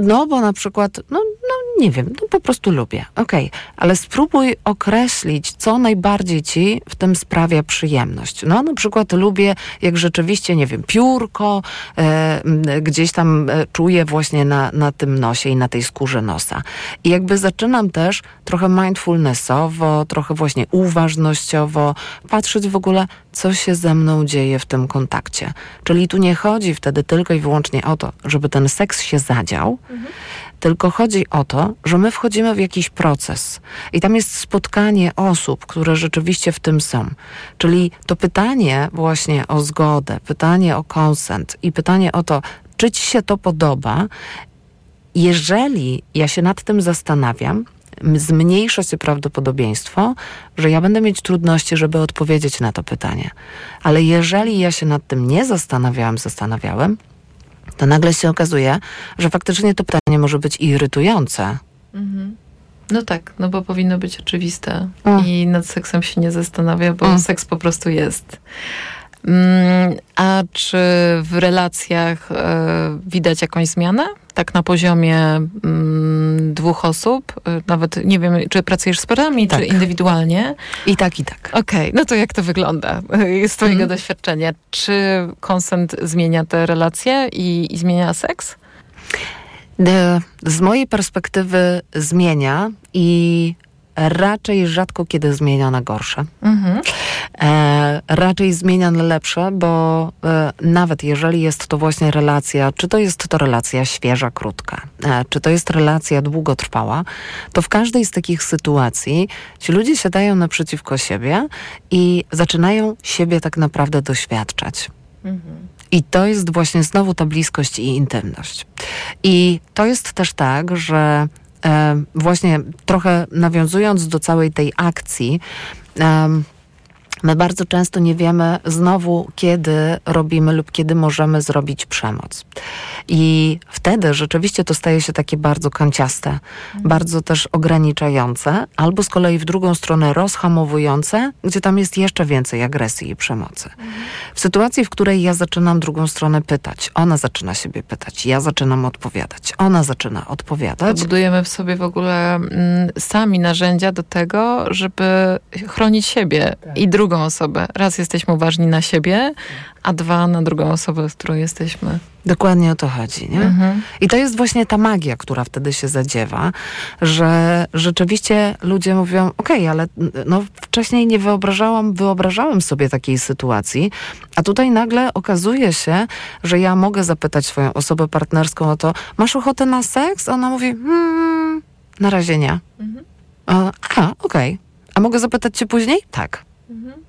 No, bo na przykład, no, no nie wiem, no po prostu lubię. Okej, okay. ale spróbuj określić, co najbardziej ci w tym sprawia przyjemność. No, na przykład lubię, jak rzeczywiście, nie wiem, piórko e, gdzieś tam e, czuję właśnie na, na tym nosie i na tej skórze nosa. I jakby zaczynam też trochę mindfulnessowo, trochę właśnie uważnościowo patrzeć w ogóle, co się ze mną dzieje w tym kontakcie. Czyli tu nie chodzi wtedy tylko i wyłącznie o to, żeby ten seks się zadział, mhm. tylko chodzi o to, że my wchodzimy w jakiś proces i tam jest spotkanie osób, które rzeczywiście w tym są. Czyli to pytanie właśnie o zgodę, pytanie o konsent i pytanie o to, czy ci się to podoba, jeżeli ja się nad tym zastanawiam, zmniejsza się prawdopodobieństwo, że ja będę mieć trudności, żeby odpowiedzieć na to pytanie. Ale jeżeli ja się nad tym nie zastanawiałam, zastanawiałem, to nagle się okazuje, że faktycznie to pytanie może być irytujące. Mhm. No tak, no bo powinno być oczywiste mm. i nad seksem się nie zastanawia, bo mm. seks po prostu jest. Mm, a czy w relacjach e, widać jakąś zmianę? Tak na poziomie mm, dwóch osób? E, nawet nie wiem, czy pracujesz z parami, tak. czy indywidualnie? I tak, i tak. Okej, okay, no to jak to wygląda z twojego mm. doświadczenia? Czy konsent zmienia te relacje i, i zmienia seks? Z mojej perspektywy zmienia i raczej rzadko kiedy zmienia na gorsze. Mhm. E, raczej zmienia na lepsze, bo e, nawet jeżeli jest to właśnie relacja, czy to jest to relacja świeża, krótka, e, czy to jest relacja długotrwała, to w każdej z takich sytuacji ci ludzie siadają naprzeciwko siebie i zaczynają siebie tak naprawdę doświadczać. Mhm. I to jest właśnie znowu ta bliskość i intymność. I to jest też tak, że właśnie trochę nawiązując do całej tej akcji, My bardzo często nie wiemy znowu, kiedy robimy lub kiedy możemy zrobić przemoc. I wtedy rzeczywiście to staje się takie bardzo kanciaste, bardzo też ograniczające, albo z kolei w drugą stronę rozhamowujące, gdzie tam jest jeszcze więcej agresji i przemocy. W sytuacji, w której ja zaczynam drugą stronę pytać, ona zaczyna siebie pytać, ja zaczynam odpowiadać, ona zaczyna odpowiadać. budujemy w sobie w ogóle mm, sami narzędzia do tego, żeby chronić siebie tak. i drugą drugą osobę. Raz jesteśmy uważni na siebie, a dwa na drugą osobę, z którą jesteśmy. Dokładnie o to chodzi, nie? Mhm. I to jest właśnie ta magia, która wtedy się zadziewa, że rzeczywiście ludzie mówią, okej, okay, ale no, wcześniej nie wyobrażałam, wyobrażałem sobie takiej sytuacji, a tutaj nagle okazuje się, że ja mogę zapytać swoją osobę partnerską o to, masz ochotę na seks? Ona mówi, hmm, na razie nie. Mhm. A, okej. Okay. A mogę zapytać cię później? Tak. Mhm.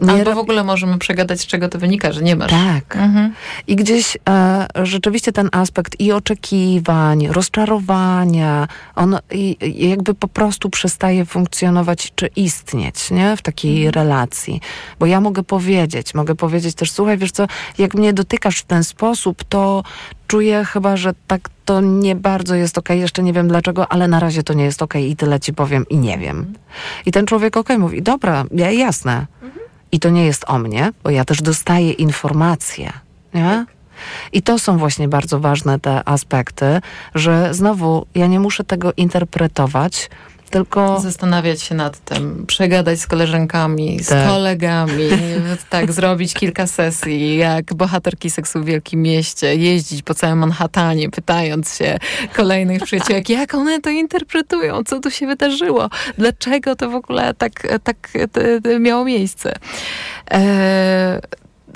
Nie Albo w ogóle możemy przegadać, z czego to wynika, że nie masz. Tak. Mhm. I gdzieś e, rzeczywiście ten aspekt i oczekiwań, rozczarowania, on i, jakby po prostu przestaje funkcjonować czy istnieć nie? w takiej relacji. Bo ja mogę powiedzieć, mogę powiedzieć też, słuchaj, wiesz co, jak mnie dotykasz w ten sposób, to czuję chyba, że tak to nie bardzo jest okej, jeszcze nie wiem dlaczego, ale na razie to nie jest okej i tyle ci powiem i nie wiem. I ten człowiek okej mówi, dobra, ja, jasne. I to nie jest o mnie, bo ja też dostaję informacje. Nie? I to są właśnie bardzo ważne te aspekty, że znowu ja nie muszę tego interpretować, tylko Zastanawiać się nad tym, przegadać z koleżankami, z Tak. kolegami, tak, zrobić kilka sesji, jak bohaterki seksu w Wielkim Mieście, jeździć po całym Manhattanie, pytając się kolejnych przyjaciółek, jak one to interpretują, co tu się wydarzyło, dlaczego to w ogóle tak, tak t- t- miało miejsce. E,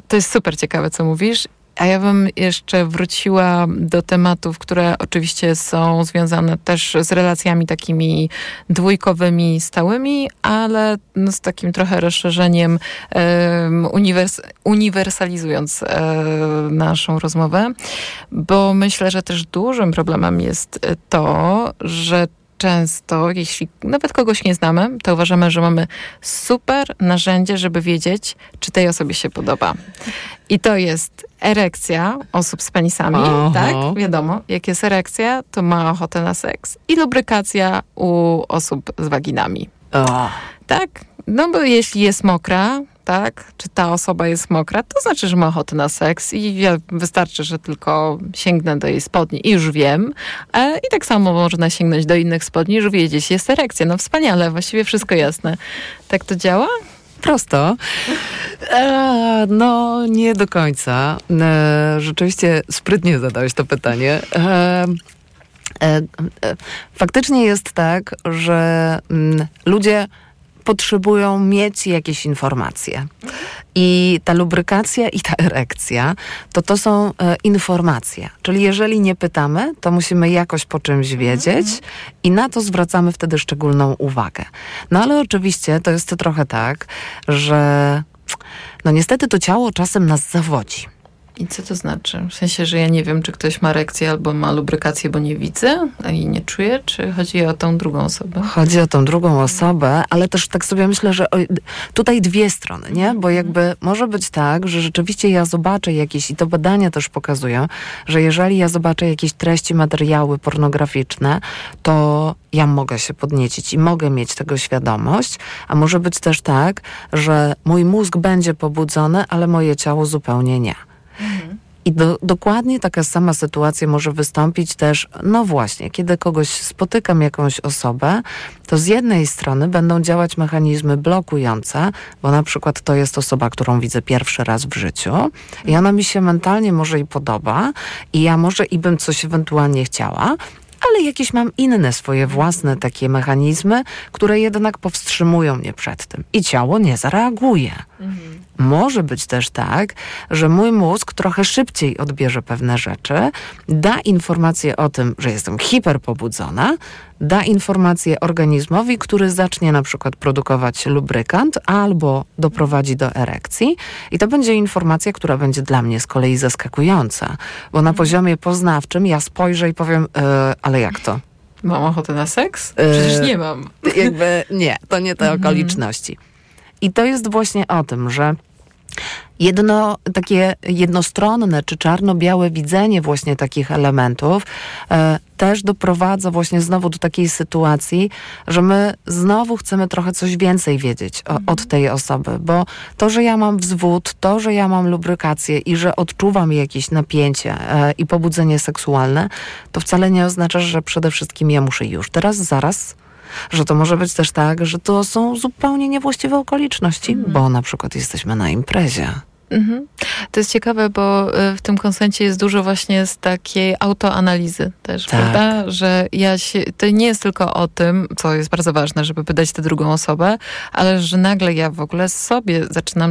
to jest super ciekawe, co mówisz. A ja bym jeszcze wróciła do tematów, które oczywiście są związane też z relacjami takimi dwójkowymi, stałymi, ale z takim trochę rozszerzeniem, em, uniwers uniwersalizując e, naszą rozmowę, bo myślę, że też dużym problemem jest to, że często, jeśli nawet kogoś nie znamy, to uważamy, że mamy super narzędzie, żeby wiedzieć, czy tej osobie się podoba. I to jest erekcja osób z penisami, Aha. tak? Wiadomo, jak jest erekcja, to ma ochotę na seks. I lubrykacja u osób z waginami. o, Tak? No bo jeśli jest mokra, tak, czy ta osoba jest mokra, to znaczy, że ma ochotę na seks i ja wystarczy, że tylko sięgnę do jej spodni i już wiem. E, I tak samo można sięgnąć do innych spodni już wiedzieć, jest erekcja. No wspaniale, właściwie wszystko jasne. Tak to działa? prosto. E, no, nie do końca. E, rzeczywiście sprytnie zadałeś to pytanie. Faktycznie jest tak, że mm, ludzie potrzebują mieć jakieś informacje. I ta lubrykacja i ta erekcja, to to są e, informacje. Czyli jeżeli nie pytamy, to musimy jakoś po czymś wiedzieć i na to zwracamy wtedy szczególną uwagę. No ale oczywiście to jest trochę tak, że no niestety to ciało czasem nas zawodzi. I co to znaczy? W sensie, że ja nie wiem, czy ktoś ma erekcję albo ma lubrykację, bo nie widzę i nie czuję, czy chodzi o tą drugą osobę? Chodzi o tą drugą osobę, ale też tak sobie myślę, że tutaj dwie strony, nie? Bo jakby może być tak, że rzeczywiście ja zobaczę jakieś, i to badania też pokazują, że jeżeli ja zobaczę jakieś treści, materiały pornograficzne, to ja mogę się podniecić i mogę mieć tego świadomość, a może być też tak, że mój mózg będzie pobudzony, ale moje ciało zupełnie nie. I do, dokładnie taka sama sytuacja może wystąpić też, no właśnie, kiedy kogoś spotykam, jakąś osobę, to z jednej strony będą działać mechanizmy blokujące, bo na przykład to jest osoba, którą widzę pierwszy raz w życiu i ona mi się mentalnie może i podoba i ja może i bym coś ewentualnie chciała, ale jakieś mam inne swoje własne takie mechanizmy, które jednak powstrzymują mnie przed tym. I ciało nie zareaguje. Może być też tak, że mój mózg trochę szybciej odbierze pewne rzeczy, da informację o tym, że jestem hiperpobudzona, da informację organizmowi, który zacznie na przykład produkować lubrykant albo doprowadzi do erekcji. I to będzie informacja, która będzie dla mnie z kolei zaskakująca, bo na poziomie poznawczym ja spojrzę i powiem, e, ale jak to? Mam ochotę na seks? E, Przecież nie mam. jakby nie, to nie te okoliczności. I to jest właśnie o tym, że jedno takie jednostronne czy czarno-białe widzenie właśnie takich elementów e, też doprowadza właśnie znowu do takiej sytuacji, że my znowu chcemy trochę coś więcej wiedzieć o, od tej osoby, bo to, że ja mam wzwód, to, że ja mam lubrykację i że odczuwam jakieś napięcie e, i pobudzenie seksualne, to wcale nie oznacza, że przede wszystkim ja muszę już. Teraz, zaraz że to może być też tak, że to są zupełnie niewłaściwe okoliczności, bo na przykład jesteśmy na imprezie. Mhm. To jest ciekawe, bo e, w tym konsencie jest dużo właśnie z takiej autoanalizy też, Tak. prawda? Że ja się, to nie jest tylko o tym, co jest bardzo ważne, żeby wydać tę drugą osobę, ale że nagle ja w ogóle sobie zaczynam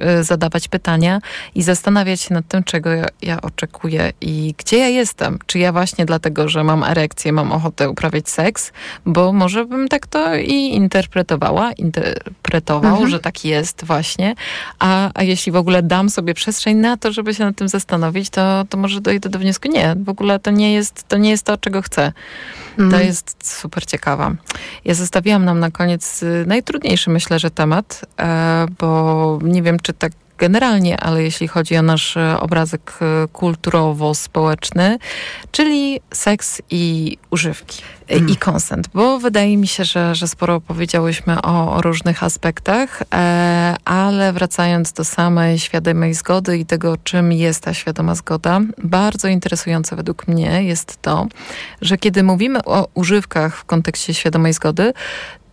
e, zadawać pytania i zastanawiać się nad tym, czego ja, ja oczekuję i gdzie ja jestem. Czy ja właśnie dlatego, że mam erekcję, mam ochotę uprawiać seks, bo może bym tak to i interpretowała, interpretował, Mhm. że tak jest właśnie, a, a jeśli w ogóle dam sobie przestrzeń na to, żeby się nad tym zastanowić, to, to może dojdę do wniosku, nie, w ogóle to nie jest to, nie jest to czego chcę. To Mhm. jest super ciekawa. Ja zostawiłam nam na koniec y, najtrudniejszy, myślę, że temat, e, bo nie wiem, czy tak generalnie, ale jeśli chodzi o nasz e, obrazek e, kulturowo-społeczny, czyli seks i używki e, Mm. i konsent, bo wydaje mi się, że, że sporo powiedziałyśmy o, o różnych aspektach, e, ale wracając do samej świadomej zgody i tego, czym jest ta świadoma zgoda, bardzo interesujące według mnie jest to, że kiedy mówimy o używkach w kontekście świadomej zgody,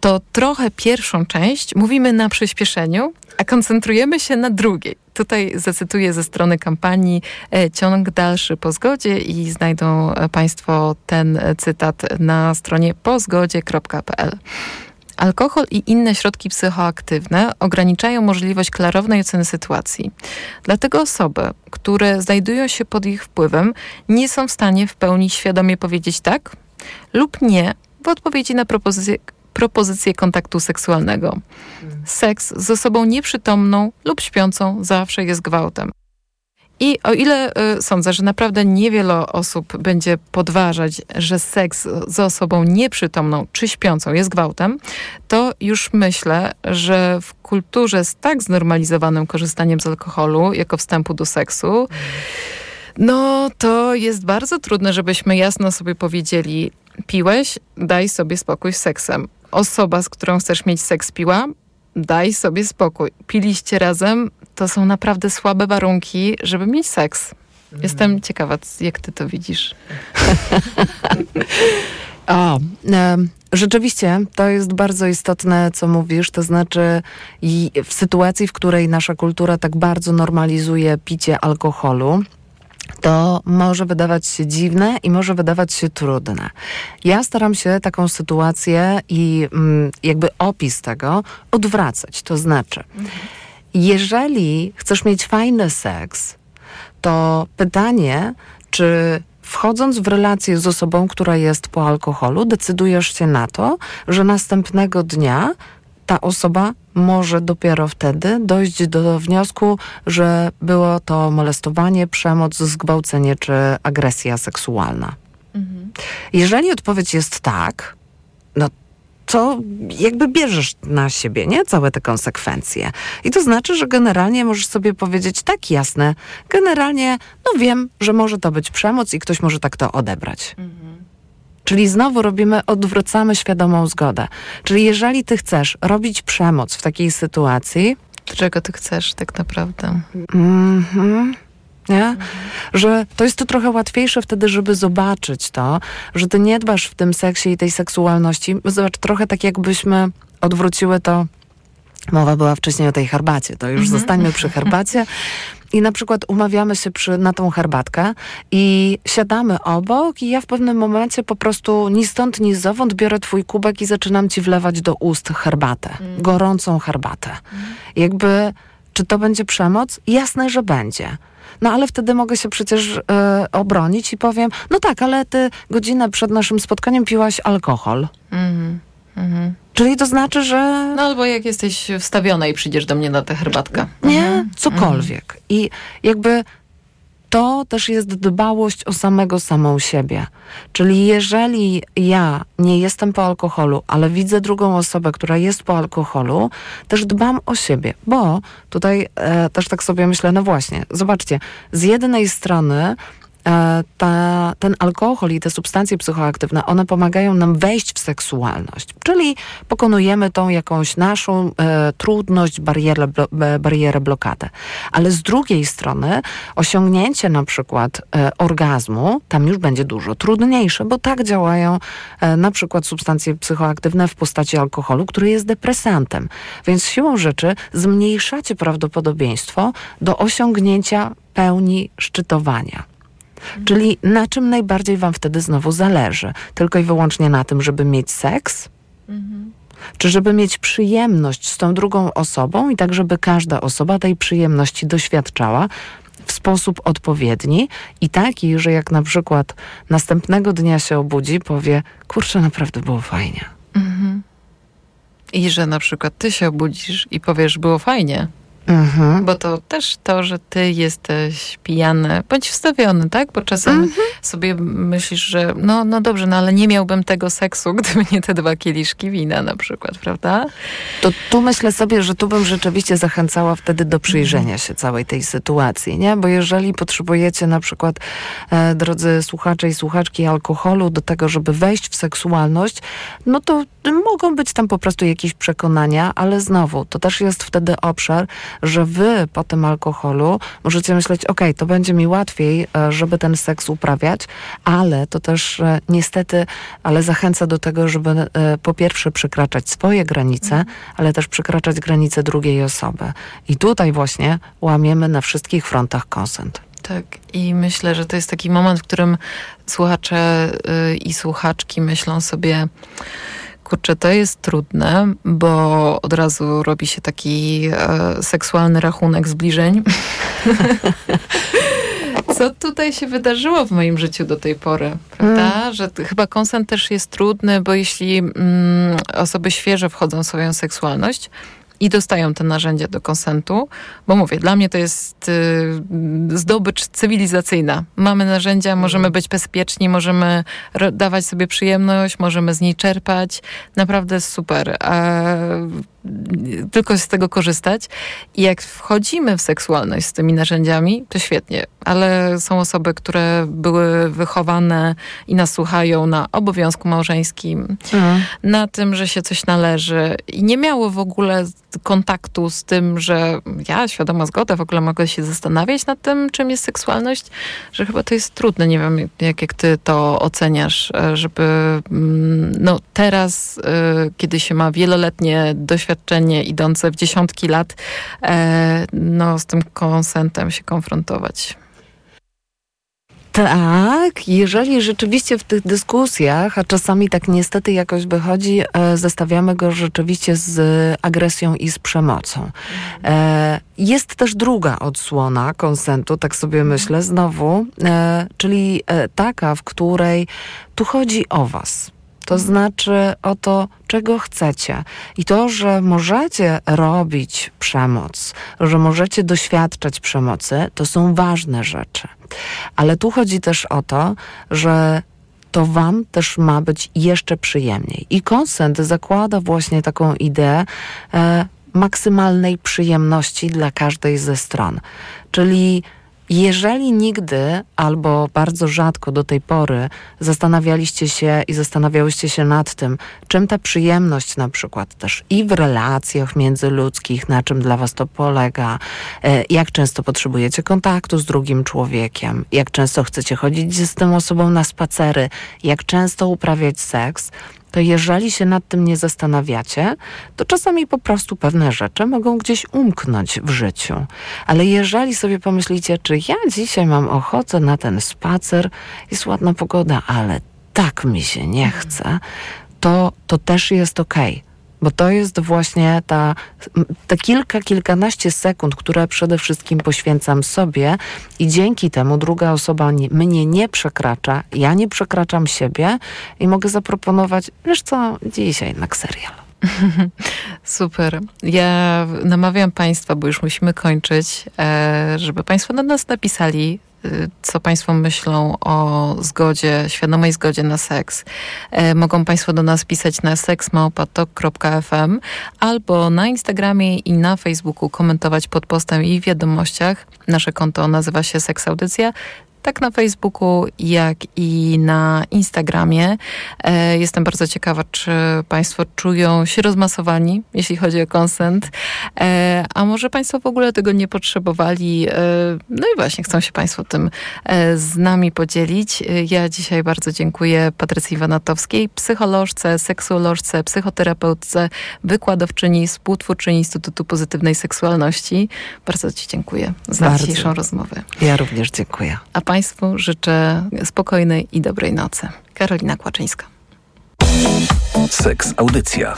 to trochę pierwszą część mówimy na przyspieszeniu, a koncentrujemy się na drugiej. Tutaj zacytuję ze strony kampanii e, Ciąg dalszy po zgodzie i znajdą e, Państwo ten e, cytat na stronie pozgodzie.pl. Alkohol i inne środki psychoaktywne ograniczają możliwość klarownej oceny sytuacji. Dlatego osoby, które znajdują się pod ich wpływem, nie są w stanie w pełni świadomie powiedzieć tak lub nie w odpowiedzi na propozycję, propozycję kontaktu seksualnego. Seks z osobą nieprzytomną lub śpiącą zawsze jest gwałtem. I o ile y, sądzę, że naprawdę niewiele osób będzie podważać, że seks z osobą nieprzytomną czy śpiącą jest gwałtem, to już myślę, że w kulturze z tak znormalizowanym korzystaniem z alkoholu jako wstępu do seksu, no to jest bardzo trudne, żebyśmy jasno sobie powiedzieli: piłeś, daj sobie spokój z seksem. Osoba, z którą chcesz mieć seks, piła, daj sobie spokój. Piliście razem, to są naprawdę słabe warunki, żeby mieć seks. Jestem ciekawa, jak ty to widzisz. O, em, rzeczywiście to jest bardzo istotne, co mówisz. To znaczy, i w sytuacji, w której nasza kultura tak bardzo normalizuje picie alkoholu, to może wydawać się dziwne i może wydawać się trudne. Ja staram się taką sytuację i mm, jakby opis tego odwracać. To znaczy, jeżeli chcesz mieć fajny seks, to pytanie, czy wchodząc w relację z osobą, która jest po alkoholu, decydujesz się na to, że następnego dnia ta osoba może dopiero wtedy dojść do wniosku, że było to molestowanie, przemoc, zgwałcenie czy agresja seksualna. Jeżeli odpowiedź jest tak, no to jakby bierzesz na siebie, nie? Całe te konsekwencje. I to znaczy, że generalnie możesz sobie powiedzieć tak jasne, generalnie, no wiem, że może to być przemoc i ktoś może tak to odebrać. Czyli znowu robimy, odwracamy świadomą zgodę. Czyli jeżeli ty chcesz robić przemoc w takiej sytuacji, Czego ty chcesz tak naprawdę? Mhm. Nie? Że to jest to trochę łatwiejsze wtedy, żeby zobaczyć to, że ty nie dbasz w tym seksie i tej seksualności. Zobacz, trochę tak jakbyśmy odwróciły to. Mowa była wcześniej o tej herbacie, to już zostańmy przy herbacie. I na przykład umawiamy się przy, na tą herbatkę i siadamy obok i ja w pewnym momencie po prostu ni stąd, ni zowąd biorę twój kubek i zaczynam ci wlewać do ust herbatę. Gorącą herbatę. Jakby, czy to będzie przemoc? Jasne, że będzie. No ale wtedy mogę się przecież e, obronić i powiem, no tak, ale ty godzinę przed naszym spotkaniem piłaś alkohol. Mhm. Mhm. Czyli to znaczy, że No albo jak jesteś wstawiona i przyjdziesz do mnie na tę herbatkę. nie, cokolwiek. I jakby to też jest dbałość o samego samą siebie. Czyli jeżeli ja nie jestem po alkoholu, ale widzę drugą osobę, która jest po alkoholu, też dbam o siebie, bo tutaj e, też tak sobie myślę, no właśnie, zobaczcie, z jednej strony ta, ten alkohol i te substancje psychoaktywne, one pomagają nam wejść w seksualność. Czyli pokonujemy tą jakąś naszą e, trudność, barierę, blo, barierę, blokadę. Ale z drugiej strony osiągnięcie na przykład e, orgazmu tam już będzie dużo trudniejsze, bo tak działają e, na przykład substancje psychoaktywne w postaci alkoholu, który jest depresantem. Więc siłą rzeczy zmniejszacie prawdopodobieństwo do osiągnięcia pełni szczytowania. Czyli na czym najbardziej wam wtedy znowu zależy? Tylko i wyłącznie na tym, żeby mieć seks? Czy żeby mieć przyjemność z tą drugą osobą i tak, żeby każda osoba tej przyjemności doświadczała w sposób odpowiedni i taki, że jak na przykład następnego dnia się obudzi, powie, kurczę, naprawdę było fajnie. I że na przykład ty się obudzisz i powiesz, było fajnie. Mhm. Bo to też to, że ty jesteś pijany, bądź wstawiony, tak? Bo czasem Mhm. sobie myślisz, że no, no dobrze, no ale nie miałbym tego seksu, gdyby nie te dwa kieliszki wina na przykład, prawda? To tu myślę sobie, że tu bym rzeczywiście zachęcała wtedy do przyjrzenia się całej tej sytuacji, nie? Bo jeżeli potrzebujecie na przykład, e, drodzy słuchacze i słuchaczki, alkoholu do tego, żeby wejść w seksualność, no to mogą być tam po prostu jakieś przekonania, ale znowu, to też jest wtedy obszar, że wy po tym alkoholu możecie myśleć, ok, to będzie mi łatwiej, e, żeby ten seks uprawiać, ale to też e, niestety, ale zachęca do tego, żeby e, po pierwsze przekraczać swoje granice, ale też przekraczać granice drugiej osoby. I tutaj właśnie łamiemy na wszystkich frontach konsent. Tak, i myślę, że to jest taki moment, w którym słuchacze y, i słuchaczki myślą sobie, kurczę, to jest trudne, bo od razu robi się taki e, seksualny rachunek zbliżeń. Co tutaj się wydarzyło w moim życiu do tej pory, prawda? Że t- chyba konsent też jest trudny, bo jeśli mm, osoby świeże wchodzą w swoją seksualność, i dostają te narzędzia do konsentu, bo mówię, dla mnie to jest y, zdobycz cywilizacyjna. Mamy narzędzia, możemy być bezpieczni, możemy dawać sobie przyjemność, możemy z niej czerpać. Naprawdę super. A, tylko z tego korzystać. I jak wchodzimy w seksualność z tymi narzędziami, to świetnie. Ale są osoby, które były wychowane i nas słuchają na obowiązku małżeńskim, na tym, że się coś należy i nie miało w ogóle kontaktu z tym, że ja, świadoma zgoda, w ogóle mogę się zastanawiać nad tym, czym jest seksualność, że chyba to jest trudne. Nie wiem, jak, jak ty to oceniasz, e, żeby mm, no teraz, e, kiedy się ma wieloletnie doświadczenie idące w dziesiątki lat, e, no z tym konsentem się konfrontować. Tak, jeżeli rzeczywiście w tych dyskusjach, a czasami tak niestety jakoś wychodzi, e, zestawiamy go rzeczywiście z agresją i z przemocą. E, jest też druga odsłona konsentu, tak sobie myślę, znowu, e, czyli e, taka, w której tu chodzi o was. To znaczy o to, czego chcecie. I to, że możecie robić przemoc, że możecie doświadczać przemocy, to są ważne rzeczy. Ale tu chodzi też o to, że to wam też ma być jeszcze przyjemniej. I konsent zakłada właśnie taką ideę e, maksymalnej przyjemności dla każdej ze stron. Czyli jeżeli nigdy albo bardzo rzadko do tej pory zastanawialiście się i zastanawiałyście się nad tym, czym ta przyjemność na przykład też i w relacjach międzyludzkich, na czym dla was to polega, e, jak często potrzebujecie kontaktu z drugim człowiekiem, jak często chcecie chodzić z tą osobą na spacery, jak często uprawiać seks, to jeżeli się nad tym nie zastanawiacie, to czasami po prostu pewne rzeczy mogą gdzieś umknąć w życiu. Ale jeżeli sobie pomyślicie, czy ja dzisiaj mam ochotę na ten spacer, jest ładna pogoda, ale tak mi się nie chce, to, to też jest okej. Bo to jest właśnie ta, te kilka, kilkanaście sekund, które przede wszystkim poświęcam sobie i dzięki temu druga osoba nie, mnie nie przekracza, ja nie przekraczam siebie i mogę zaproponować, wiesz co, dzisiaj jednak serial. Super. Ja namawiam Państwa, bo już musimy kończyć, e, żeby Państwo do nas napisali, co Państwo myślą o zgodzie, świadomej zgodzie na seks. E, Mogą Państwo do nas pisać na seksmałpatok.fm albo na Instagramie i na Facebooku komentować pod postem i w wiadomościach. Nasze konto nazywa się Seks Audycja. Tak na Facebooku, jak i na Instagramie. E, jestem bardzo ciekawa, czy Państwo czują się rozmasowani, jeśli chodzi o konsent, e, a może Państwo w ogóle tego nie potrzebowali. E, no i właśnie chcą się Państwo tym z nami podzielić. Ja dzisiaj bardzo dziękuję Patrycji Wanatowskiej, psycholożce, seksuolożce, psychoterapeutce, wykładowczyni, współtwórczyni Instytutu Pozytywnej Seksualności. Bardzo Ci dziękuję za bardzo. dzisiejszą rozmowę. Ja również dziękuję. A Państwu życzę spokojnej i dobrej nocy. Karolina Kłaczyńska. Seks Audycja.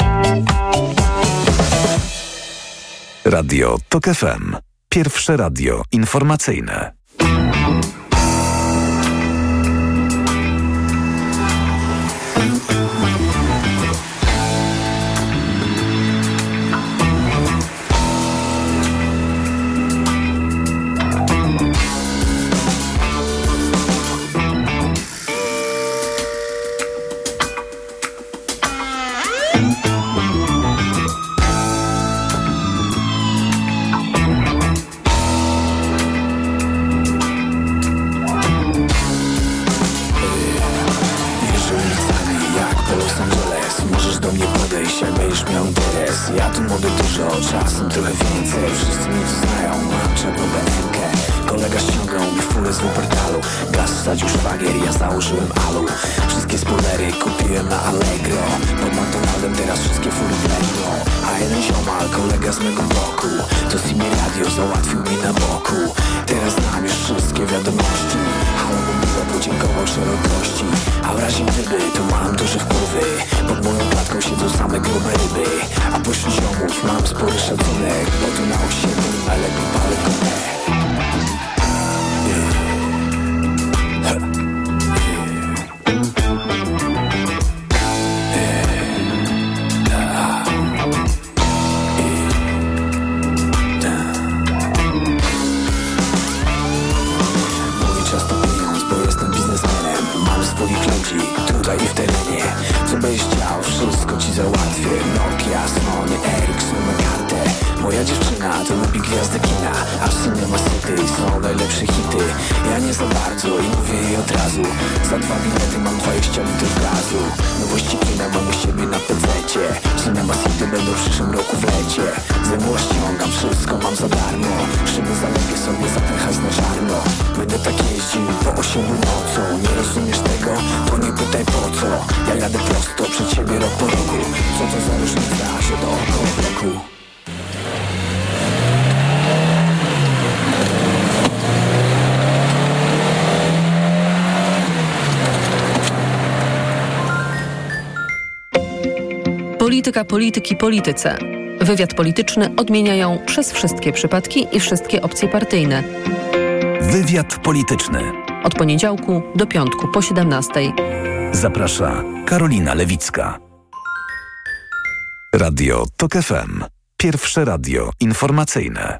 Radio TOK FM. Pierwsze radio informacyjne. już szwagier Ja założyłem alu. Wszystkie spoilery kupiłem na Allegro. Pod McDonaldem teraz wszystkie fury wlęgą A jeden ziomal, kolega z mego bloku To Simi Radio załatwił mi na boku. Teraz znam już wszystkie wiadomości. Halo miło podziękował szerokości. A w razie gdyby to mam duże wpływy. Pod moją klatką siedzą same grube ryby. A pośród ziomów mam spory szacunek. Polityka, polityki, polityce. Wywiad polityczny odmieniają przez wszystkie przypadki i wszystkie opcje partyjne. Wywiad polityczny. Od poniedziałku do piątku po 17. Zaprasza Karolina Lewicka. Radio TOK FM. Pierwsze radio informacyjne.